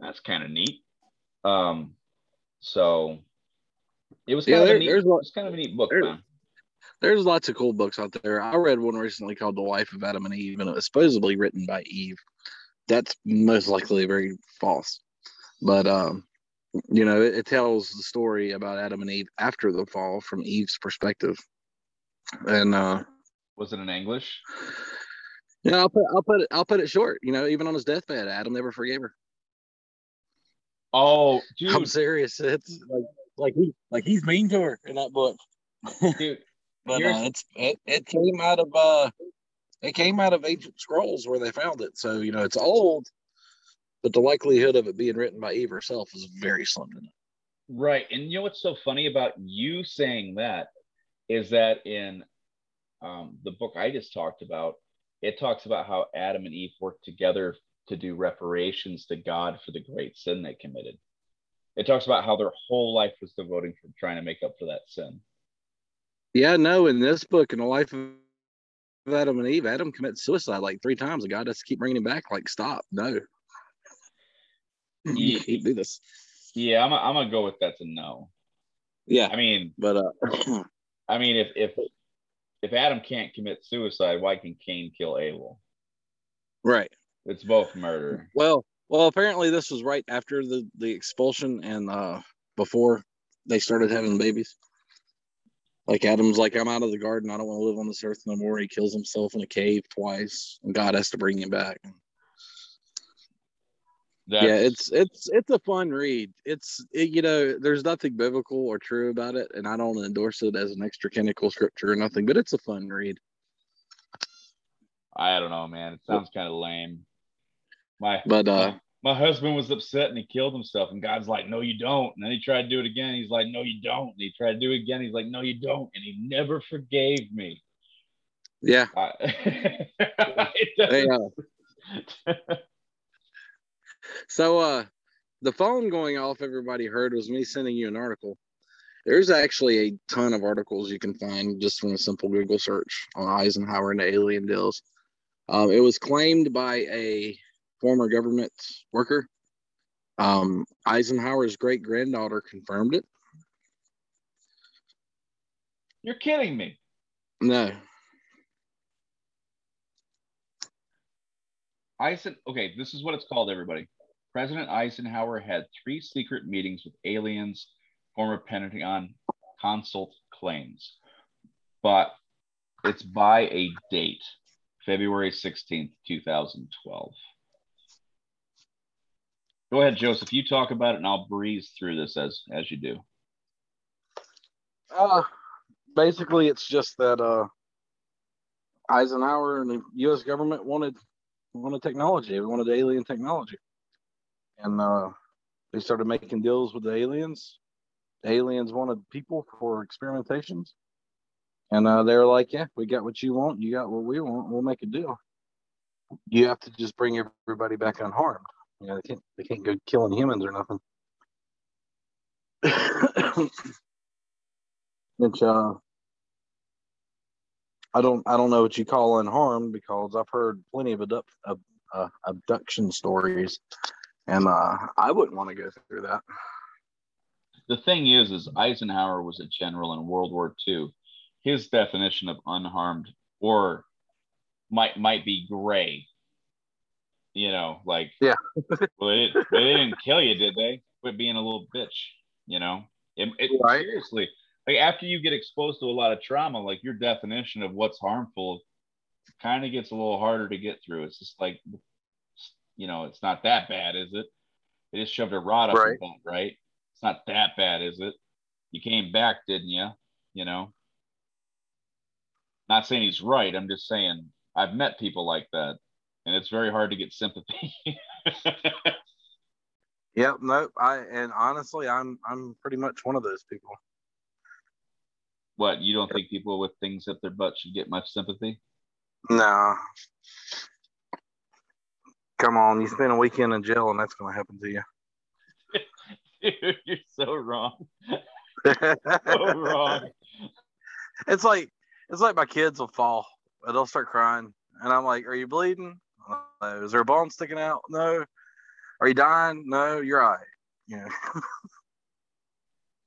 that's kind of neat. Um, so it was Yeah, kind of there- neat, there's kind of a neat book, there-. There's lots of cool books out there. I read one recently called The Life of Adam and Eve, and it was supposedly written by Eve. That's most likely very false. But um, you know, it, it tells the story about Adam and Eve after the fall from Eve's perspective. And uh Was it in English? Yeah, I'll put I'll put it I'll put it short. You know, even on his deathbed, Adam never forgave her. Oh, I'm serious. It's like like he like he's mean to her in that book. dude. But uh, it's it, it came out of uh it came out of ancient scrolls where they found it. So you know it's old, but the likelihood of it being written by Eve herself is very slim to none. Right. And you know what's so funny about you saying that is that in um, the book I just talked about, it talks about how Adam and Eve worked together to do reparations to God for the great sin they committed. It talks about how their whole life was devoting for trying to make up for that sin. Yeah, no, in this book, in the life of Adam and Eve, Adam commits suicide like three times, and God has to keep bringing him back. Like, stop, no, you Ye- can't do this. Yeah, I'm, I'm gonna go with that's a no. Yeah, I mean, but uh, I mean, if if if Adam can't commit suicide, why can Cain kill Abel? right. It's both murder. Well, well, apparently this was right after the the expulsion and uh before they started having babies. Like Adam's like, I'm out of the garden. I don't want to live on this earth no more. He kills himself in a cave twice, and God has to bring him back. That's, yeah, it's it's it's a fun read. It's it, you know, there's nothing biblical or true about it, and I don't endorse it as an extra chemical scripture or nothing, but it's a fun read. I don't know, man. It sounds kind of lame. My But uh, my husband was upset and he killed himself, and God's like, "No, you don't." And then he tried to do it again. He's like, "No, you don't." And he tried to do it again. He's like, "No, you don't." And he never forgave me. yeah, I, doesn't- uh, so uh, the phone going off. Everybody heard was me sending you an article. There's actually a ton of articles you can find just from a simple Google search on Eisenhower and the alien deals. Um, it was claimed by a former government worker. Um, Eisenhower's great granddaughter confirmed it. You're kidding me. No, I said, Okay, this is what it's called, everybody. President Eisenhower had three secret meetings with aliens, former Pentagon consult claims, but it's by a date, February 16th, 2012. Go ahead, Joseph. You talk about it, and I'll breeze through this as as you do. Uh, basically, it's just that uh, Eisenhower and the U.S. government wanted wanted technology. They wanted alien technology, and uh, they started making deals with the aliens. The aliens wanted people for experimentations, and uh, they were like, "Yeah, we got what you want. You got what we want. We'll make a deal. You have to just bring everybody back unharmed. You know, they can't they can't go killing humans or nothing." Which uh, I don't I don't know what you call unharmed because I've heard plenty of abduct, uh, abduction stories, and uh, I wouldn't want to go through that. The thing is, is Eisenhower was a general in World War II. His definition of unharmed or might might be gray. You know, like Yeah. well, they, didn't- they didn't kill you, did they? Quit being a little bitch. You know, it, it, Right. seriously. Like after you get exposed to a lot of trauma, like your definition of what's harmful kind of gets a little harder to get through. It's just like, you know, it's not that bad, is it? They just shoved a rod up your Right. butt, right? It's not that bad, is it? You came back, didn't you? You know. Not saying he's right. I'm just saying I've met people like that, and it's very hard to get sympathy. Yep, no, I and honestly, I'm I'm pretty much one of those people. what you don't think people with things up their butt should get much sympathy? No, come on, you spend a weekend in jail, and that's going to happen to you. Dude, you're so wrong. So wrong. it's like it's like my kids will fall and they'll start crying, and I'm like, "Are you bleeding? Is there a bone sticking out? No. Are you dying? No. You're all right. Yeah.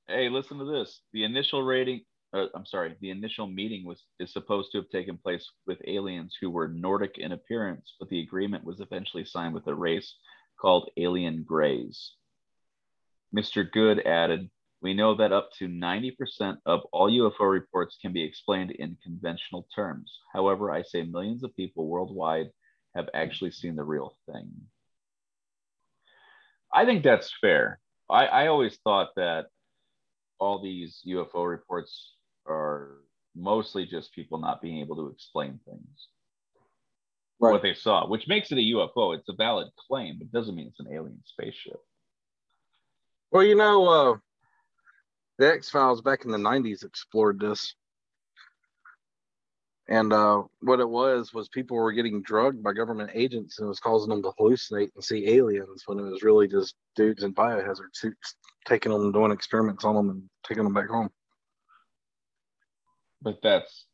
Hey, listen to this. The initial rating, uh, I'm sorry, the initial meeting was is supposed to have taken place with aliens who were Nordic in appearance, but the agreement was eventually signed with a race called Alien Greys. Mr. Good added, "We know that up to 90% of all UFO reports can be explained in conventional terms. However, I say millions of people worldwide have actually seen the real thing." I think that's fair. I, I always thought that all these UFO reports are mostly just people not being able to explain things, what they saw, which makes it a UFO. It's a valid claim, but doesn't mean it's an alien spaceship. Well, you know, uh, the X Files back in the '90s explored this, and uh, what it was was people were getting drugged by government agents, and it was causing them to hallucinate and see aliens when it was really just dudes in biohazard suits taking them, doing experiments on them, and taking them back home. But that's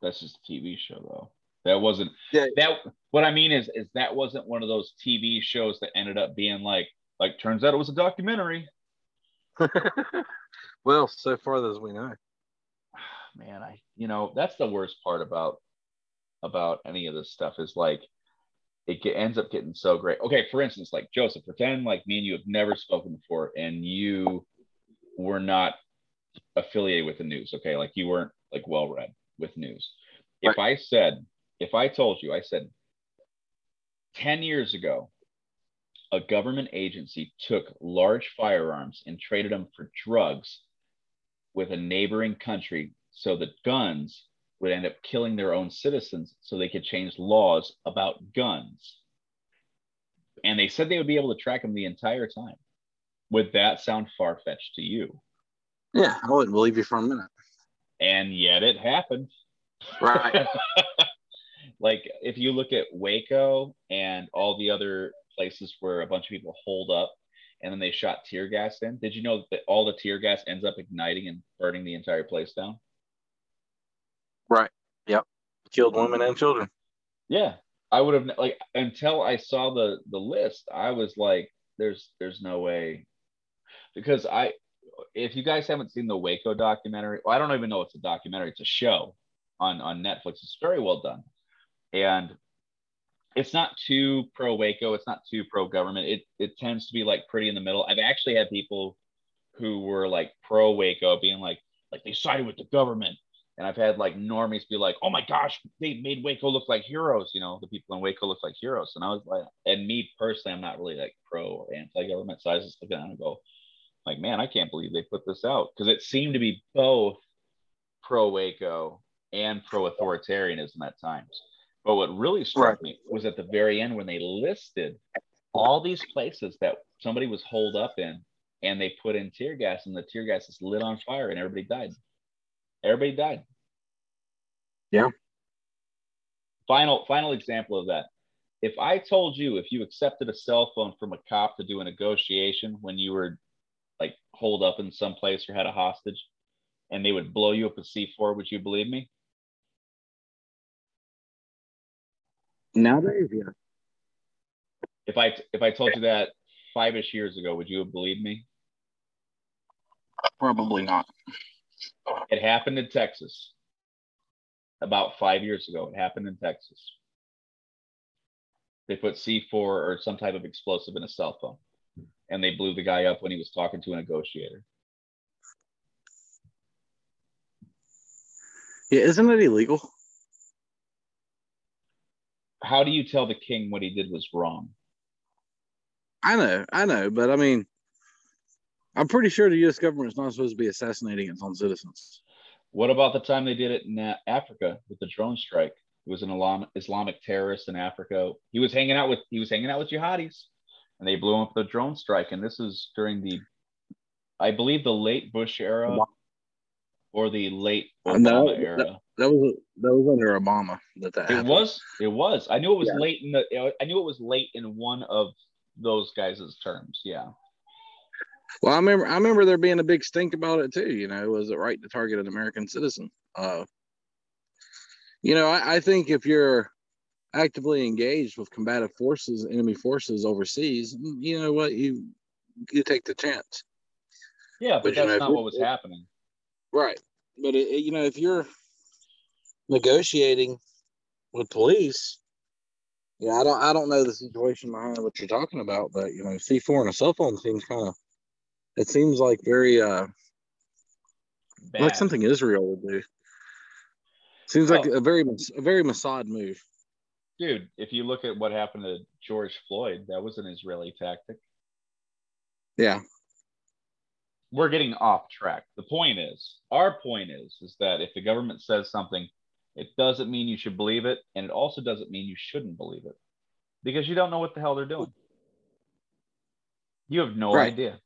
that's just a TV show, though. That wasn't Yeah. that. What I mean is, is that wasn't one of those TV shows that ended up being like, like turns out it was a documentary. well, so far as we know. man i you know that's the worst part about about any of this stuff is like it get, ends up getting so great okay for instance like joseph pretend like me and you have never spoken before and you were not affiliated with the news okay like you weren't like well read with news. If I said, if I told you, I said 10 years ago, a government agency took large firearms and traded them for drugs with a neighboring country so that guns would end up killing their own citizens so they could change laws about guns. And they said they would be able to track them the entire time. Would that sound far fetched to you? Yeah, I wouldn't believe you for a minute. And yet it happened. Right. like if you look at Waco and all the other places where a bunch of people hold up and then they shot tear gas in, did you know that all the tear gas ends up igniting and burning the entire place down? right. Yep. Killed mm-hmm. women and children. Yeah. I would have like until I saw the the list, I was like, there's there's no way because I if you guys haven't seen the Waco documentary, well, I don't even know it's a documentary, it's a show on on Netflix. It's very well done. And it's not too pro Waco, it's not too pro government. It it tends to be like pretty in the middle. I've actually had people who were like pro Waco being like like they sided with the government. And I've had like normies be like, "Oh my gosh, they made Waco look like heroes." You know, the people in Waco look like heroes. And I was like, and me personally, I'm not really like pro or anti-government. So I was just looking at it and go, like, man, I can't believe they put this out because it seemed to be both pro Waco and pro authoritarianism at times. But what really struck Right. me was at the very end when they listed all these places that somebody was holed up in and they put in tear gas and the tear gas is lit on fire and everybody died. Everybody died. Yeah. Final final example of that. If I told you if you accepted a cell phone from a cop to do a negotiation when you were like holed up in some place or had a hostage and they would blow you up a C4, would you believe me? Nowadays, yeah. If I if I told you that five-ish years ago, would you have believed me? Probably not. It happened in Texas about five years ago. It happened in Texas. They put C4 or some type of explosive in a cell phone and they blew the guy up when he was talking to a negotiator. Yeah, isn't it illegal? How do you tell the king what he did was wrong? I know, I know, but I mean, I'm pretty sure the U.S. government is not supposed to be assassinating its own citizens. What about the time they did it in uh, Africa with the drone strike? It was an Islam- Islamic terrorist in Africa. He was hanging out with he was hanging out with jihadis, and they blew up the drone strike. And this is during the, I believe, the late Bush era or the late Obama no, era. That was that was under Obama that that It happened. was. It was. I knew it was Yeah. late in the. I knew it was late in one of those guys' terms. Yeah. Well, I remember I remember there being a big stink about it too. You know, was it right to target an American citizen? Uh, you know, I, I think if you're actively engaged with combative forces, enemy forces overseas, you know what you you take the chance, Yeah, but, But, you that's know, not what was happening. right? But it, it- you know, if you're negotiating with police, yeah, I don't I don't know the situation behind what you're talking about, but you know, C four and a cell phone seems kind of it seems like very uh Bad. like something Israel would do. Seems like Oh. a very a very Mossad move. Dude, if you look at what happened to George Floyd, that was an Israeli tactic. Yeah, We're getting off track. The point is, our point is, is that if the government says something, it doesn't mean you should believe it, and it also doesn't mean you shouldn't believe it, because you don't know what the hell they're doing. You have no Right. idea.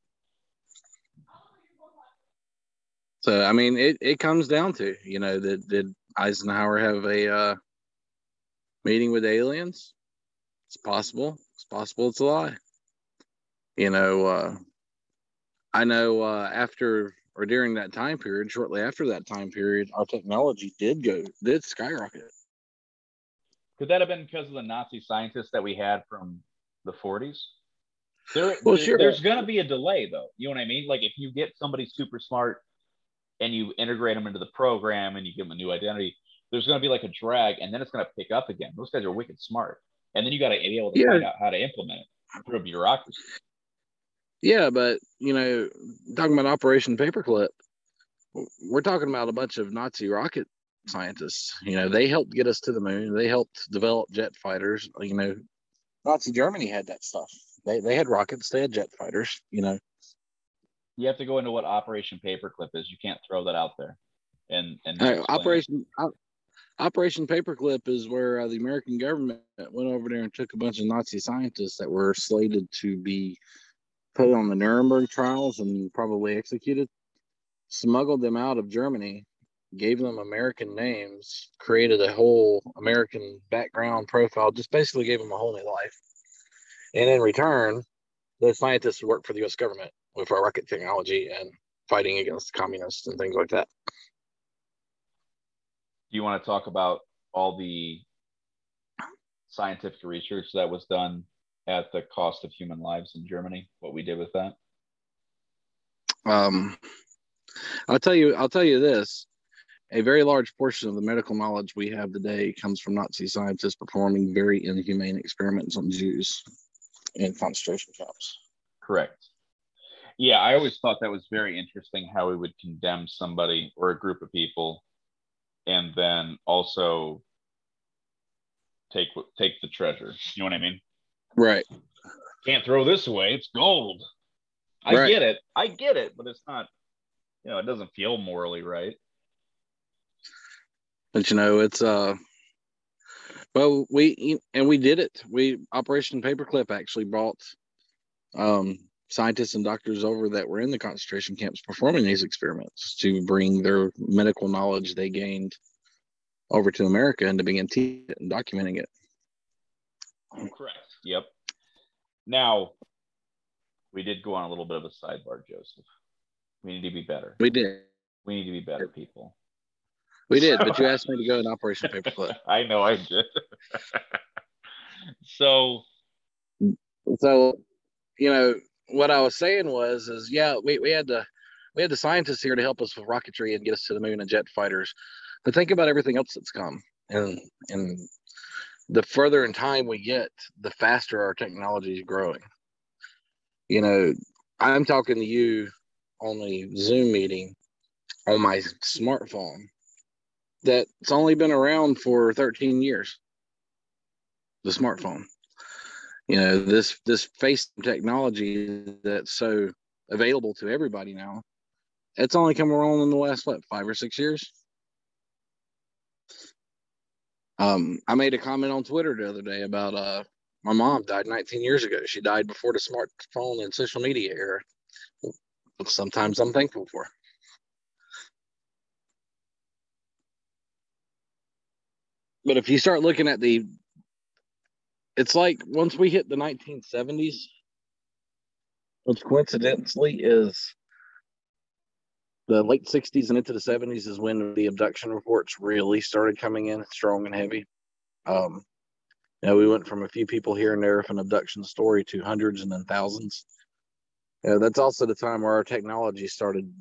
so I mean, it, it comes down to you know did did Eisenhower have a uh, meeting with aliens? It's possible. It's possible. It's a lie. You know, uh, I know uh, after or during that time period, shortly after that time period, our technology did go did skyrocket. Could that have been because of the Nazi scientists that we had from the 40s? There, Well, there- sure. There's going to be a delay, though. You know what I mean? Like if you get somebody super smart and you integrate them into the program and you give them a new identity, there's going to be like a drag, and then it's going to pick up again. Those guys are wicked smart, and then you got to be able to Yeah. find out how to implement it through a bureaucracy. Yeah, but you know, talking about Operation Paperclip, we're talking about a bunch of Nazi rocket scientists. You know, they helped get us to the moon. They helped develop jet fighters. You know, Nazi Germany had that stuff. They they had rockets. They had jet fighters. You know, You have to go into what Operation Paperclip is. You can't throw that out there. And and explain it. Operation Paperclip is where uh, the American government went over there and took a bunch of Nazi scientists that were slated to be put on the Nuremberg trials and probably executed, smuggled them out of Germany, gave them American names, created a whole American background profile, just basically gave them a whole new life. And in return, those scientists worked for the U.S. government with our rocket technology and fighting against communists and things like that. Do you want to talk about all the scientific research that was done at the cost of human lives in Germany? What we did with that? Um, I'll tell you. I'll tell you this: a very large portion of the medical knowledge we have today comes from Nazi scientists performing very inhumane experiments on Jews in concentration camps. Correct. Yeah, I always thought that was very interesting how we would condemn somebody or a group of people and then also take take the treasure. You know what I mean? Right. Can't throw this away. It's gold. I Right. get it. I get it, but it's not you know, it doesn't feel morally right. But you know, it's uh. Well, we and we did it. We Operation Paperclip actually brought um, scientists and doctors over that were in the concentration camps performing these experiments to bring their medical knowledge they gained over to America and to begin teaching it and documenting it. Correct. Yep. Now, we did go on a little bit of a sidebar, Joseph. We need to be better. We did. We need to be better people. We did, but you asked me to go in Operation Paperclip. I know I did. so, So, you know, what I was saying was, is yeah, we, we had the we had the scientists here to help us with rocketry and get us to the moon and jet fighters. But think about everything else that's come. And and the further in time we get, the faster our technology is growing. You know, I'm talking to you on a Zoom meeting on my smartphone that's only been around for 13 years. The smartphone you know this this face technology that's so available to everybody now it's only come around in the last what five or six years? Um i made a comment on twitter the other day about uh my mom died 19 years ago. She died before the smartphone and social media era sometimes i'm thankful for. But if you start looking at the it's like once we hit the 1970s, which coincidentally is the late 60s and into the 70s is when the abduction reports really started coming in strong and heavy. Um, you know, we went from a few people here and there with an abduction story to hundreds and then thousands. Yeah, that's also the time where our technology started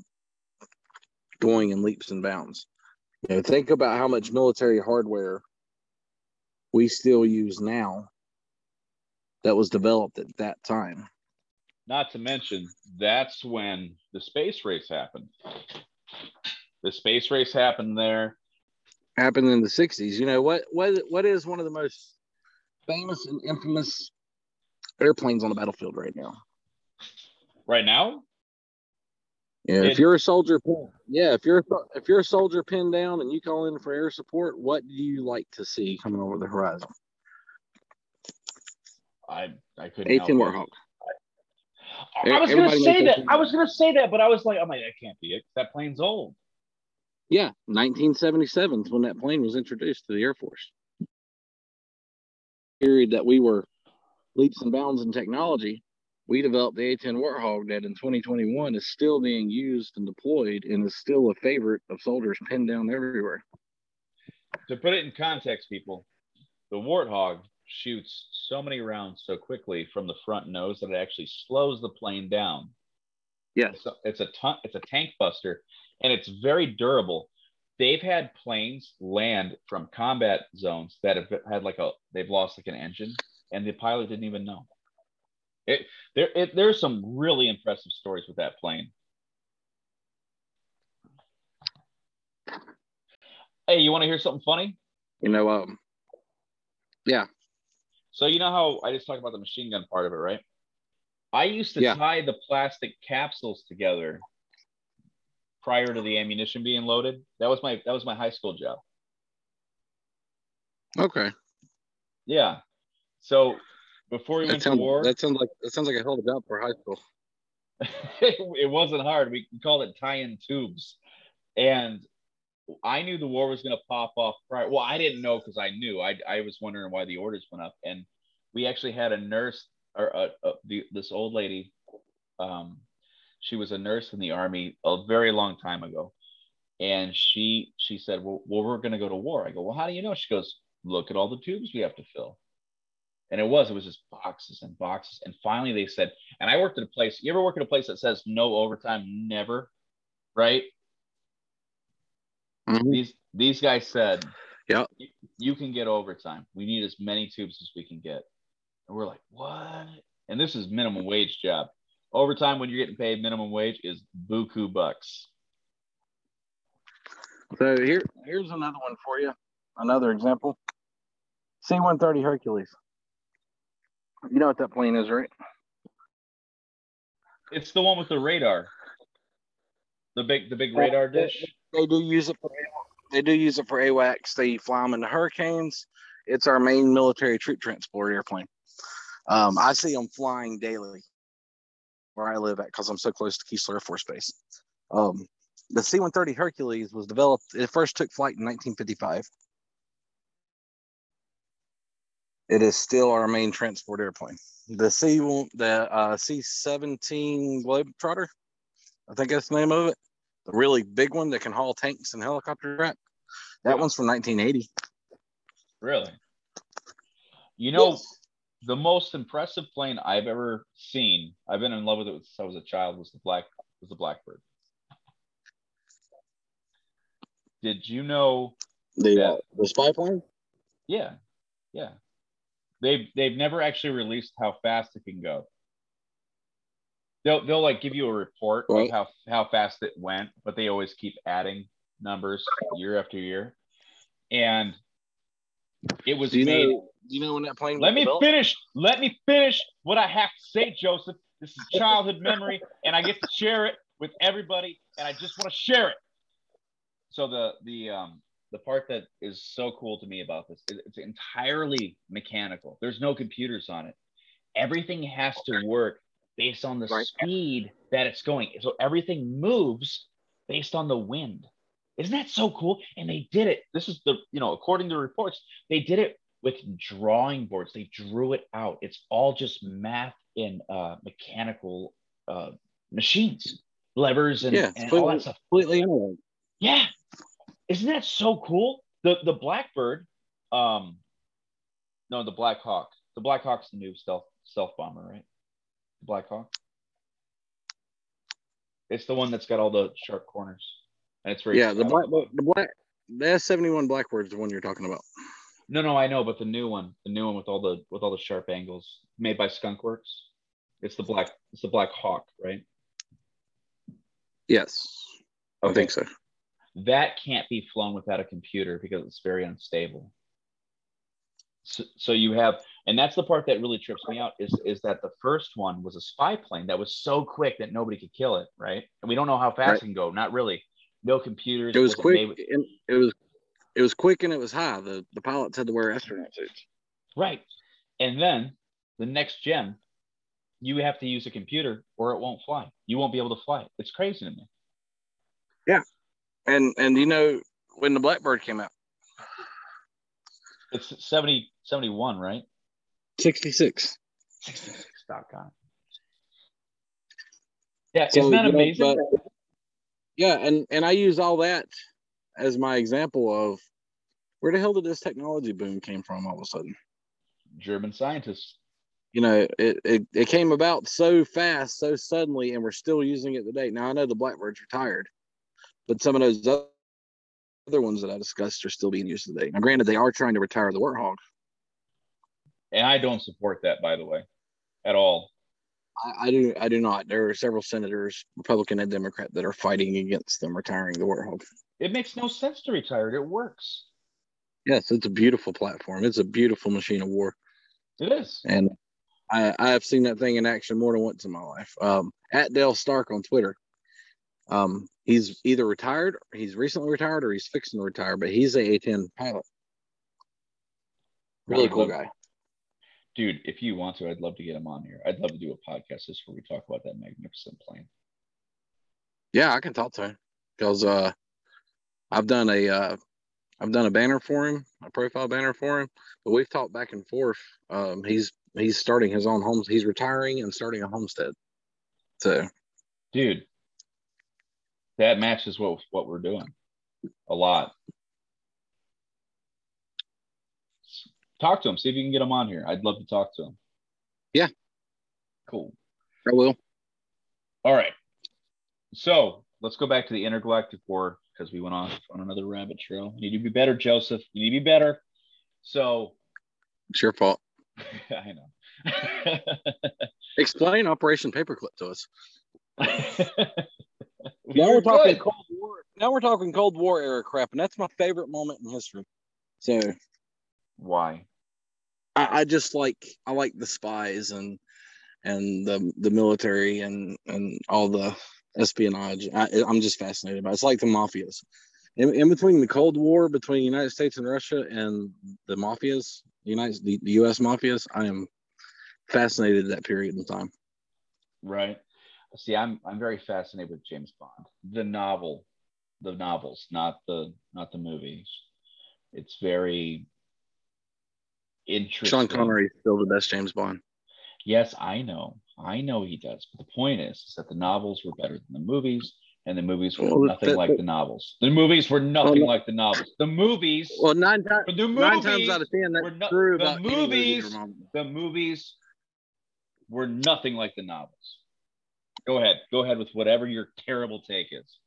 going in leaps and bounds. You know, think about how much military hardware we still use now that was developed at that time. not to mention, that's when the space race happened. The space race happened there. Happened in the 60s. You know what what what is one of the most famous and infamous airplanes on the battlefield right now? Right now, Yeah, It- if you're a soldier, yeah, if you're if you're a soldier pinned down and you call in for air support, what do you like to see coming over the horizon? I I couldn't. 18 help it. Warthog. I I was gonna say that. I was gonna say that, but I was like, oh I'm like, that can't be it. That plane's old. Yeah, 1977 is when that plane was introduced to the Air Force. Period that we were leaps and bounds in technology. We developed the A-10 Warthog that in 2021 is still being used and deployed and is still a favorite of soldiers pinned down everywhere. To put it in context, people, the Warthog shoots so many rounds so quickly from the front nose that it actually slows the plane down. Yes. It's a, it's a ton, it's a tank buster, and it's very durable. They've had planes land from combat zones that have had like a they've lost like an engine, and the pilot didn't even know. It there it, there's some really impressive stories with that plane. Hey, you want to hear something funny? You know, um, yeah, So you know how I just talked about the machine gun part of it, right? I used to Yeah. tie the plastic capsules together prior to the ammunition being loaded. That was my that was my high school job. okay. Yeah. So before we That went to sounds war, that sounds like that sounds like a hell of a job for high school. it wasn't hard. We called it tie-in tubes, and I knew the war was going to pop off prior. Well, I didn't know because I knew. I I was wondering why the orders went up, and we actually had a nurse or uh uh the, this old lady. Um, she was a nurse in the army a very long time ago, and she she said, "Well, well we're going to go to war." I go, "Well, how do you know?" She goes, "Look at all the tubes we have to fill." And it was, it was just boxes and boxes. And finally they said, and I worked at a place, you ever work at a place that says no overtime, never, right? Mhm. These these guys said, Yeah. you, you can get overtime. We need as many tubes as we can get. And we're like, what? And this is minimum wage job. Overtime when you're getting paid minimum wage is buku bucks. So here, here's another one for you. Another example. C-130 Hercules. You know what that plane is, right? It's the one with the radar. The big the big radar dish. They do use it for they do use it for AWACS. They fly them into hurricanes. It's our main military troop transport airplane. Um, I see them flying daily where I live at because I'm so close to Keesler Air Force Base. Um, the C-130 Hercules was developed. It first took flight in 1955. It is still our main transport airplane. The C the uh, C-17 Globetrotter, I think that's the name of it. The really big one that can haul tanks and helicopter crap. That one's from 1980. Really? You know, the most impressive plane I've ever seen, I've been in love with it since I was a child, was the black was the Blackbird. Did you know? The Yeah. uh, the spy plane. Yeah, yeah. They've they've never actually released how fast it can go. They'll they'll like give you a report Right. of how how fast it went, but they always keep adding numbers year after year. And it was Do you made. know? Do you know when that plane? Let me developed? finish. Let me finish what I have to say, Joseph. This is childhood memory, and I get to share it with everybody, and I just want to share it. So the the um the part that is so cool to me about this is it's entirely mechanical. There's no computers on it. Everything has to work based on the Right. speed that it's going. So everything moves based on the wind. Isn't that so cool? And they did it. This is the, you know, according to reports, they did it with drawing boards. They drew it out. It's all just math and uh, mechanical uh, machines, levers, and, Yeah, and all that stuff. completely analog. Yeah. Isn't that so cool? The the Blackbird, um, no, the Black Hawk. The Black Hawk's the new stealth stealth bomber, right? Black Hawk. It's the one that's got all the sharp corners, and it's very Yeah, the black the black the S71 Blackbird is the one you're talking about. No, no, I know, but the new one, the new one with all the with all the sharp angles, made by Skunkworks. It's the black. It's the Black Hawk, right? Yes, I think so. that can't be flown without a computer because it's very unstable. So, so you have, and that's the part that really trips me out is is that the first one was a spy plane that was so quick that nobody could kill it, right? And we don't know how fast Right. it can go. Not really. No computers. It was quick made and it was it was quick and it was high. The the pilots had to wear astronaut suits. right. And then the next gen, you have to use a computer or it won't fly. You won't be able to fly it. It's crazy to me. Yeah. And and you know when the Blackbird came out, It's 70, 71, right? 66. 66 com. Yeah, So, isn't that you know, amazing? but- yeah, and and I use all that as my example of where the hell did this technology boom came from all of a sudden? German scientists. You know, it, it it came about so fast, so suddenly, and we're still using it today. Now I know the Blackbird's retired, but some of those other ones that I discussed are still being used today. Now, granted, they are trying to retire the Warthog. And I don't support that, by the way, at all. I, I do I do not. There are several senators, Republican and Democrat, that are fighting against them retiring the Warthog. It makes no sense to retire. It It works. Yes, it's a beautiful platform. It's a beautiful machine of war, It is. and I I have seen that thing in action more than once in my life. Um, at Dale Stark on Twitter. Um, he's either retired, he's recently retired, or he's fixing to retire. But he's a A10 pilot. Really cool guy. Dude, if you want to, I'd love to get him on here. I'd love to do a podcast just where we talk about that magnificent plane. Yeah, I can talk to him because uh, I've done a uh, I've done a banner for him, a profile banner for him. But we've talked back and forth. Um, he's he's starting his own homes. He's retiring and starting a homestead. So Dude, that matches what what we're doing a lot. Talk to him. See if you can get him on here. I'd love to talk to him. Yeah. Cool. I will. All right. So let's go back to the intergalactic war because we went off on another rabbit trail. You need to be better, Joseph. You need to be better. So It's your fault. I know. Explain Operation Paperclip to us. You're now we're talking good. Cold War. Now we're talking Cold War era crap, and that's my favorite moment in history. So Why? I, I just like I like the spies and and the the military and and all the espionage. I, I'm just fascinated by. It. It's like the mafias. In, in between the Cold War between the United States and Russia and the mafias, United the, the U.S. mafias, I am fascinated that period in time. Right. See, I'm I'm very fascinated with James Bond, the novel, the novels, not the not the movies. It's very interesting. Sean Connery is still the best James Bond. Yes, I know, I know he does. But the point is, is that the novels were better than the movies, and the movies were Well, nothing that- like the novels. The movies were nothing no. like the novels. The movies, Well, nine times the movies, nine times out of ten, were that's not- true the about any movie movies- the movies were nothing like the novels. Go ahead, go ahead with whatever your terrible take is.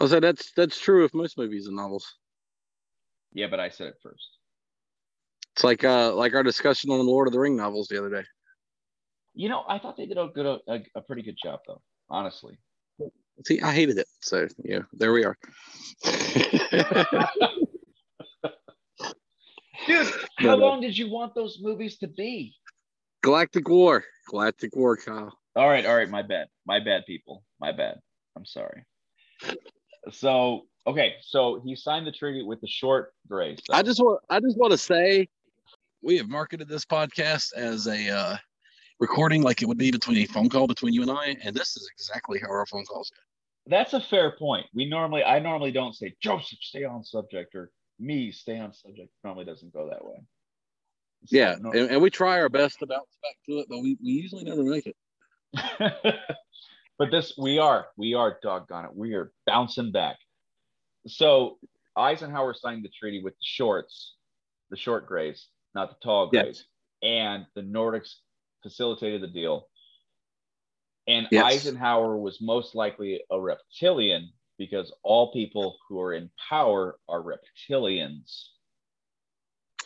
I said that's that's true of most movies and novels. Yeah, but I said it first. It's like uh like our discussion on the Lord of the Ring novels the other day. You know, I thought they did a good, a, a pretty good job, though. Honestly. See, I hated it. So yeah, there we are. Dude, how long did you want those movies to be? Galactic War. Galactic War, Kyle. All right, all right, my bad. My bad, people. My bad. I'm sorry. So, okay, so he signed the treaty with the short grays. So I just want I just want to say we have marketed this podcast as a uh recording like it would be between a phone call between you and I, and this is exactly how our phone calls go. that's a fair point. We normally, I normally don't say Joseph, stay on subject, or me, stay on subject. Normally doesn't go that way. So, Yeah, no- and, and we try our best to bounce back to it, but we, we usually never make it. but this we are we are doggone it we are bouncing back so eisenhower signed the treaty with the shorts the short grays not the tall Yes. grays and the nordics facilitated the deal and Yes. eisenhower was most likely a reptilian because all people who are in power are reptilians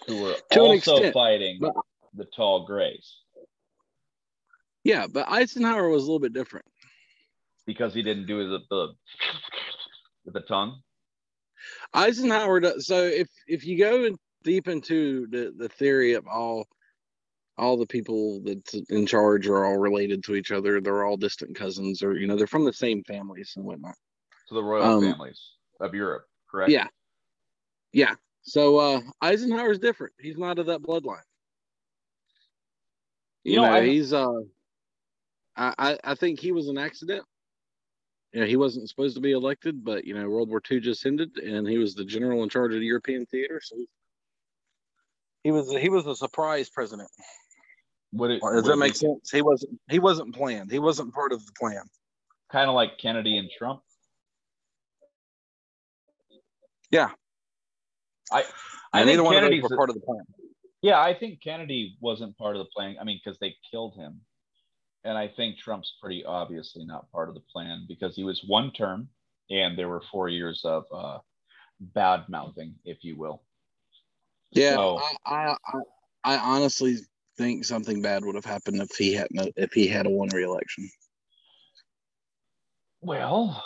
who are To also fighting but- the tall grays Yeah, but Eisenhower was a little bit different. because he didn't do the, the with the tongue. Eisenhower does so if if you go in deep into the, the theory of all all the people that's in charge are all related to each other, they're all distant cousins or you know, they're from the same families and whatnot. to the royal Um, families of Europe, correct? Yeah. Yeah. So uh Eisenhower's different. He's not of that bloodline. You, know, I- he's uh I, I I think he was an accident. You know, he wasn't supposed to be elected, but you know, World War II just ended and he was the general in charge of the European theater, so he was he was a surprise president. Would it, Does that make sense? He wasn't he wasn't planned. He wasn't part of the plan. Kind of like Kennedy and Trump. Yeah. I I And think neither one of those were part of the plan. yeah, I think Kennedy wasn't part of the plan. I mean, because they killed him, and I think Trump's pretty obviously not part of the plan because he was one term, and there were four years of uh, bad mouthing, if you will. Yeah, So- I, I, I, I honestly think something bad would have happened if he hadn't if he had a won re-election. Well,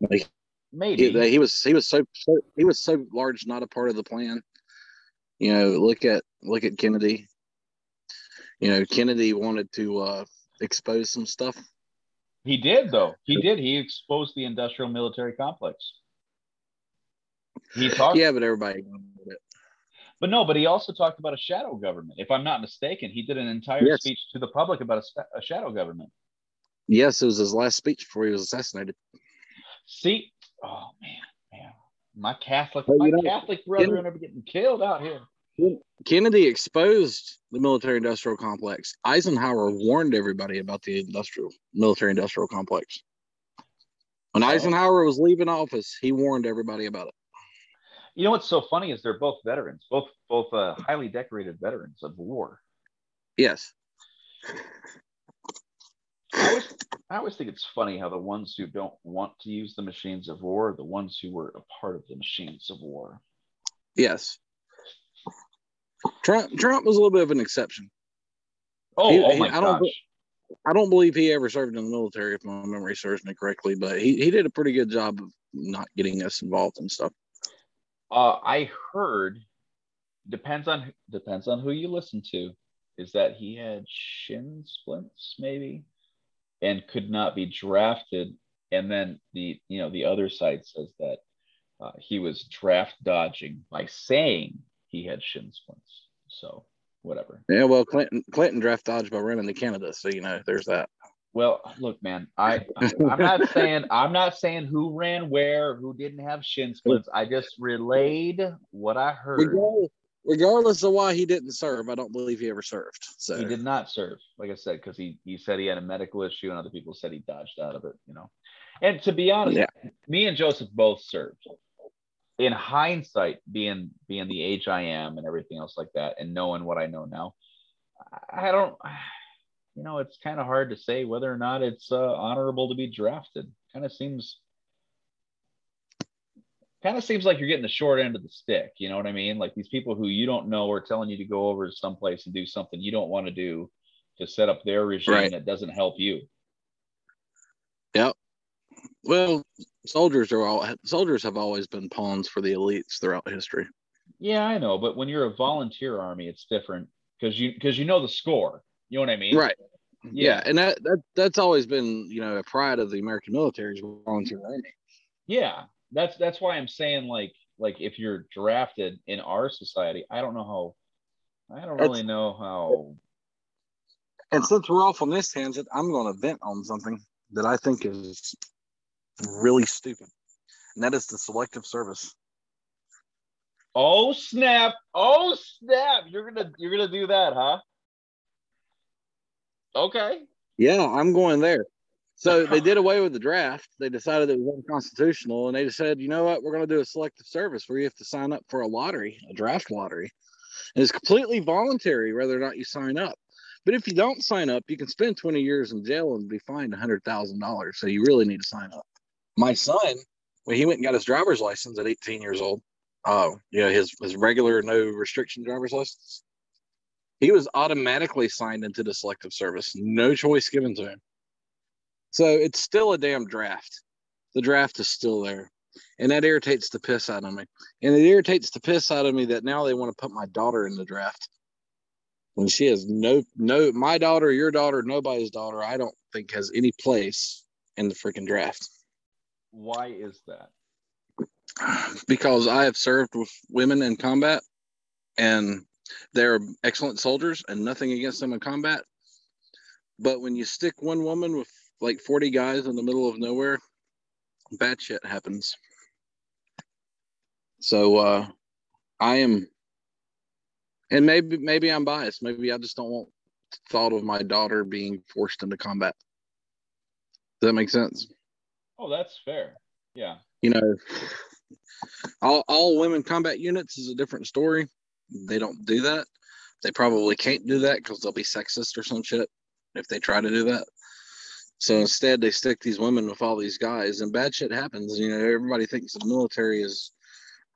Like maybe. He, he was he was so, so he was so large, not a part of the plan. You know, look at look at Kennedy. You know, Kennedy wanted to uh, expose some stuff. He did though. He did. He exposed the industrial military complex. He talked. Yeah, but everybody ignored it. But no, but he also talked about a shadow government. If I'm not mistaken, he did an entire Yes. speech to the public about a, a shadow government. Yes, it was his last speech before he was assassinated. See, oh man, man, my Catholic, Well, my know, Catholic brethren are getting killed out here. Kennedy exposed the military industrial complex. Eisenhower warned everybody about the industrial military industrial complex. When Oh. Eisenhower was leaving office, he warned everybody about it. You know what's so funny is they're both veterans, both both uh, highly decorated veterans of war. Yes. I always, I always think it's funny how the ones who don't want to use the machines of war are the ones who were a part of the machines of war. Yes. Trump Trump was a little bit of an exception. Oh, He- oh he- my I don't gosh. I don't believe he ever served in the military, if my memory serves me correctly, but he, he did a pretty good job of not getting us involved and stuff. Uh, I heard depends on depends on who you listen to. Is that he had shin splints maybe, and could not be drafted. And then the you know the other side says that uh, he was draft dodging by saying he had shin splints. So whatever. Yeah, well, Clinton Clinton draft dodged by running to Canada, so you know there's that. Well, look, man, I I'm not saying I'm not saying who ran where, who didn't have shin splints. I just relayed what I heard. Regardless, regardless of why he didn't serve, I don't believe he ever served. So He did not serve, like I said, because he he said he had a medical issue, and other people said he dodged out of it. You know, and to be honest, Yeah. me and Joseph both served. In hindsight, being being the age I am and everything else like that, and knowing what I know now, I I don't. You know, it's kind of hard to say whether or not it's uh, honorable to be drafted. Kind of seems. Kind of seems like you're getting the short end of the stick. You know what I mean? Like these people who you don't know are telling you to go over to someplace and do something you don't want to do to set up their regime Right. that doesn't help you. Yep. Well, soldiers are all soldiers have always been pawns for the elites throughout history. Yeah, I know, but when you're a volunteer army, it's different because you because you know the score. You know what I mean? Right. Yeah, Yeah. and that, that that's always been you know a pride of the American military is volunteer army. Yeah. That's that's why I'm saying like like if you're drafted in our society, I don't know how I don't That's- really know how And since we're off on this tangent, I'm going to vent on something that I think is really stupid, and that is the selective service. Oh snap! Oh snap! You're gonna you're gonna do that, huh? Okay. Yeah, I'm going there. So they did away with the draft. They decided it was unconstitutional, and they just said, you know what, we're going to do a selective service where you have to sign up for a lottery, a draft lottery. And it's completely voluntary whether or not you sign up. But if you don't sign up, you can spend 20 years in jail and be fined $100,000. So you really need to sign up. My son, when he went and got his driver's license at 18 years old, oh, you know, his, his regular no restriction driver's license, he was automatically signed into the selective service, no choice given to him. So it's still a damn draft. The draft is still there. And that irritates the piss out of me. And it irritates the piss out of me that now they want to put my daughter in the draft. When she has no no my daughter, your daughter, nobody's daughter, I don't think has any place in the freaking draft. Why is that? Because I have served with women in combat and they're excellent soldiers and nothing against them in combat. But when you stick one woman with like 40 guys in the middle of nowhere, bad shit happens. So uh I am and maybe maybe I'm biased. Maybe I just don't want thought of my daughter being forced into combat. Does that make sense? Oh, that's fair. Yeah. you know, all, all women combat units is a different story. They don't do that. They probably can't do that because they'll be sexist or some shit if they try to do that. So instead, they stick these women with all these guys, and bad shit happens. You know, everybody thinks the military is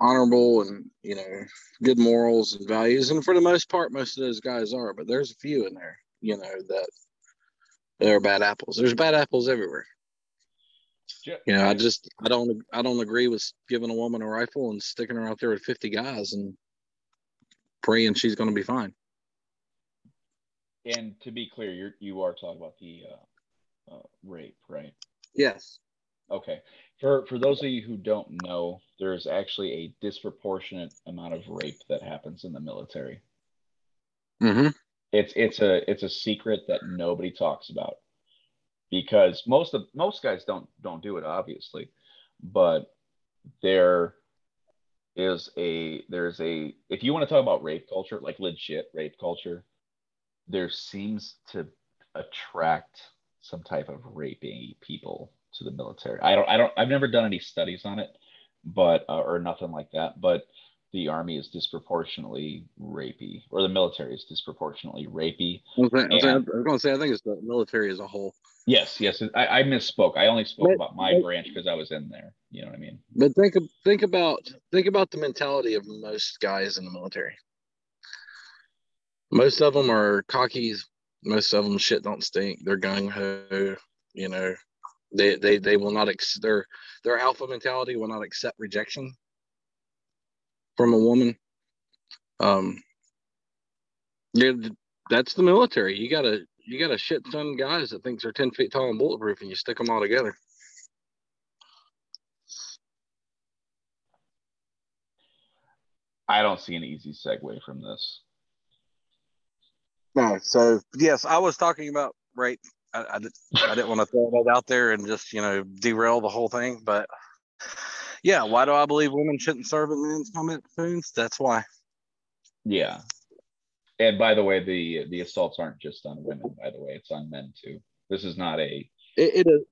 honorable and you know good morals and values, and for the most part, most of those guys are. But there's a few in there, you know, that there are bad apples. There's bad apples everywhere. Yeah, You know, I just I don't I don't agree with giving a woman a rifle and sticking her out there with 50 guys and praying she's going to be fine. and to be clear, you're you are talking about the uh, uh, rape, right? Yes. Okay. For for those of you who don't know, there's actually a disproportionate amount of rape that happens in the military. Mm-hmm. It's it's a it's a secret that nobody talks about because most of most guys don't don't do it obviously, but there is a there's a if you want to talk about rape culture like legit rape culture, there seems to attract some type of raping people to the military. I don't I don't I've never done any studies on it, but uh, or nothing like that, but the army is disproportionately rapey, or the military is disproportionately rapey. I was, gonna- I was going to say I think it's the military as a whole. Yes, yes, I, I misspoke. I only spoke But- about my but- branch because I was in there. You know what I mean? But think think about think about the mentality of most guys in the military. Most of them are cockies. Most of them shit don't stink. They're gung ho. You know, they they they will not ex- their their alpha mentality will not accept rejection from a woman. Um, yeah, that's the military. You gotta you got a shit ton of guys that thinks they're ten feet tall and bulletproof, and you stick them all together. I don't see an easy segue from this. No, so yes, I was talking about rape. I, I, did, I didn't want to throw that out there and just you know derail the whole thing, but yeah, why do I believe women shouldn't serve in men's combat platoons? That's why. Yeah. And by the way, the the assaults aren't just on women. By the way, it's on men too. This is not a It, it is.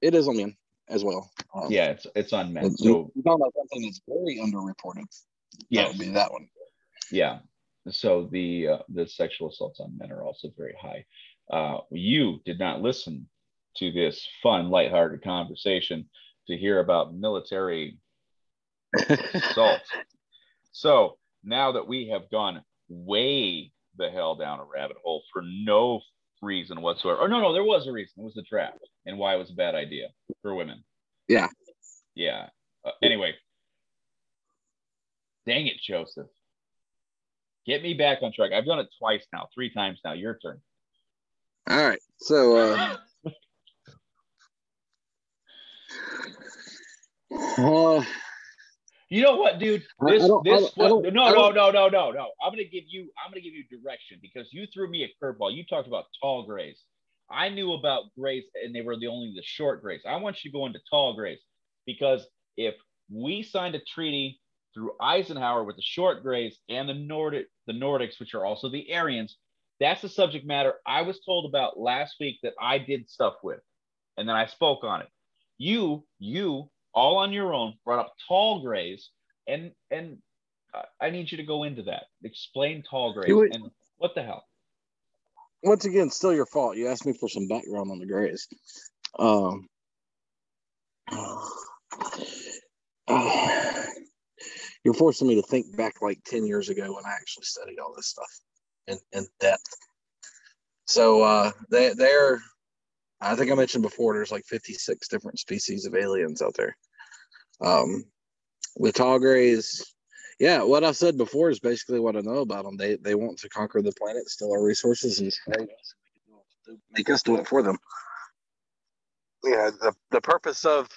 It is on men as well. Um, yeah. It's it's on men. So you're talking about something that's very underreported. Yeah, would be that one. yeah. So the uh, the sexual assaults on men are also very high. Uh, you did not listen to this fun, lighthearted conversation to hear about military assault. So now that we have gone way the hell down a rabbit hole for no reason whatsoever. Or no, no, there was a reason. It was the draft and why it was a bad idea for women. Yeah. Yeah. Uh, anyway, dang it, Joseph. Get me back on track. I've done it twice now, three times now. Your turn. All right. So uh, uh You know what, dude? I This, I this, I no, no, no, no, no, no. I'm gonna give you, I'm gonna give you direction because you threw me a curveball. You talked about tall grays. I knew about grays, and they were the only the short grays. I want you to go into tall grays because if we signed a treaty through Eisenhower with the short grays and the Nordic, the Nordics, which are also the Aryans, that's the subject matter I was told about last week that I did stuff with, and then I spoke on it. You, you, all on your own, brought up tall grays, and and I- need you to go into that. Explain tall grays and what the hell. once again, still your fault. You asked me for some background on the Grays. Um, you're forcing me to think back like 10 years ago when I actually studied all this stuff in, in depth. So uh, they, they're, I think I mentioned before, there's like 56 different species of aliens out there. Um, with tall grays, yeah, what I said before is basically what I know about them. They they want to conquer the planet, steal our resources, and make us do it for them. Yeah, the the purpose of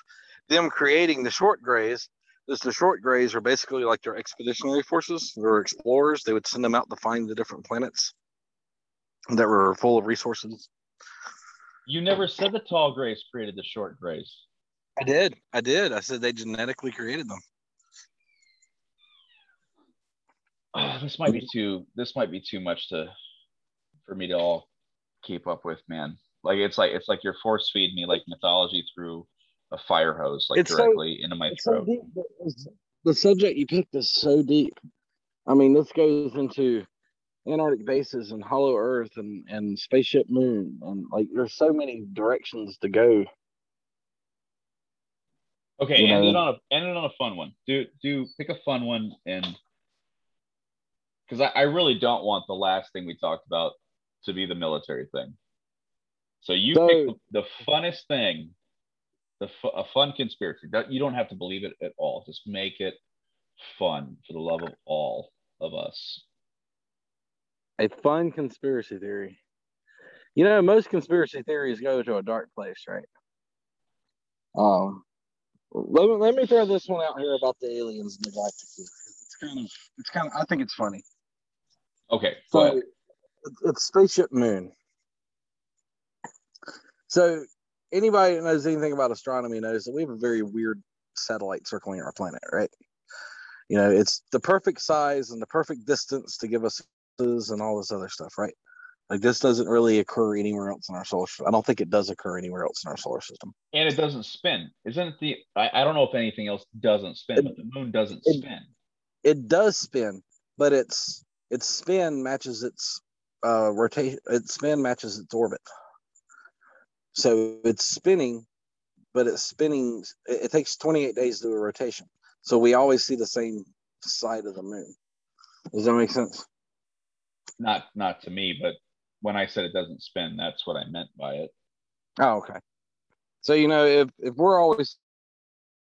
them creating the short grays is the short grays are basically like their expeditionary forces. They're explorers. They would send them out to find the different planets that were full of resources. You never said the tall grays created the short grays. I did. I did. I said they genetically created them. Oh, this might be too. This might be too much to for me to all keep up with, man. Like it's like it's like you're force feeding me like mythology through a fire hose, like It's so- directly into my so throat. The- The subject you picked is so deep. I mean, this goes into Antarctic bases and Hollow Earth and and Spaceship Moon and like there's so many directions to go. Okay, You end know. it on a end it on a fun one. Do do pick a fun one and because I, I really don't want the last thing we talked about to be the military thing. So you So- pick the, the funnest thing the fu- a fun conspiracy. That- You don't have to believe it at all. Just make it fun for the love of all of us. A fun conspiracy theory. You know, most conspiracy theories go to a dark place, right? Um, let me let me throw this one out here about the aliens and the galactic. It's kind of, it's kind of. I think it's funny. Okay. So it's- it's Spaceship Moon. So anybody that knows anything about astronomy knows that we have a very weird satellite circling our planet, right? You know, it's the perfect size and the perfect distance to give us and all this other stuff, right? Like this doesn't really occur anywhere else in our solar system. I don't think it does occur anywhere else in our solar system. And it doesn't spin. Isn't the I, I don't know if anything else doesn't spin, It- but the moon doesn't it- spin. It does spin, but its its spin matches its uh rotation. Its spin matches its orbit. So it's spinning, but it's spinning. It, it takes 28 days to do a rotation. So we always see the same side of the moon. Does that make sense? Not not to me, but when I said it doesn't spin, that's what I meant by it. Oh, okay. So you know, if if we're always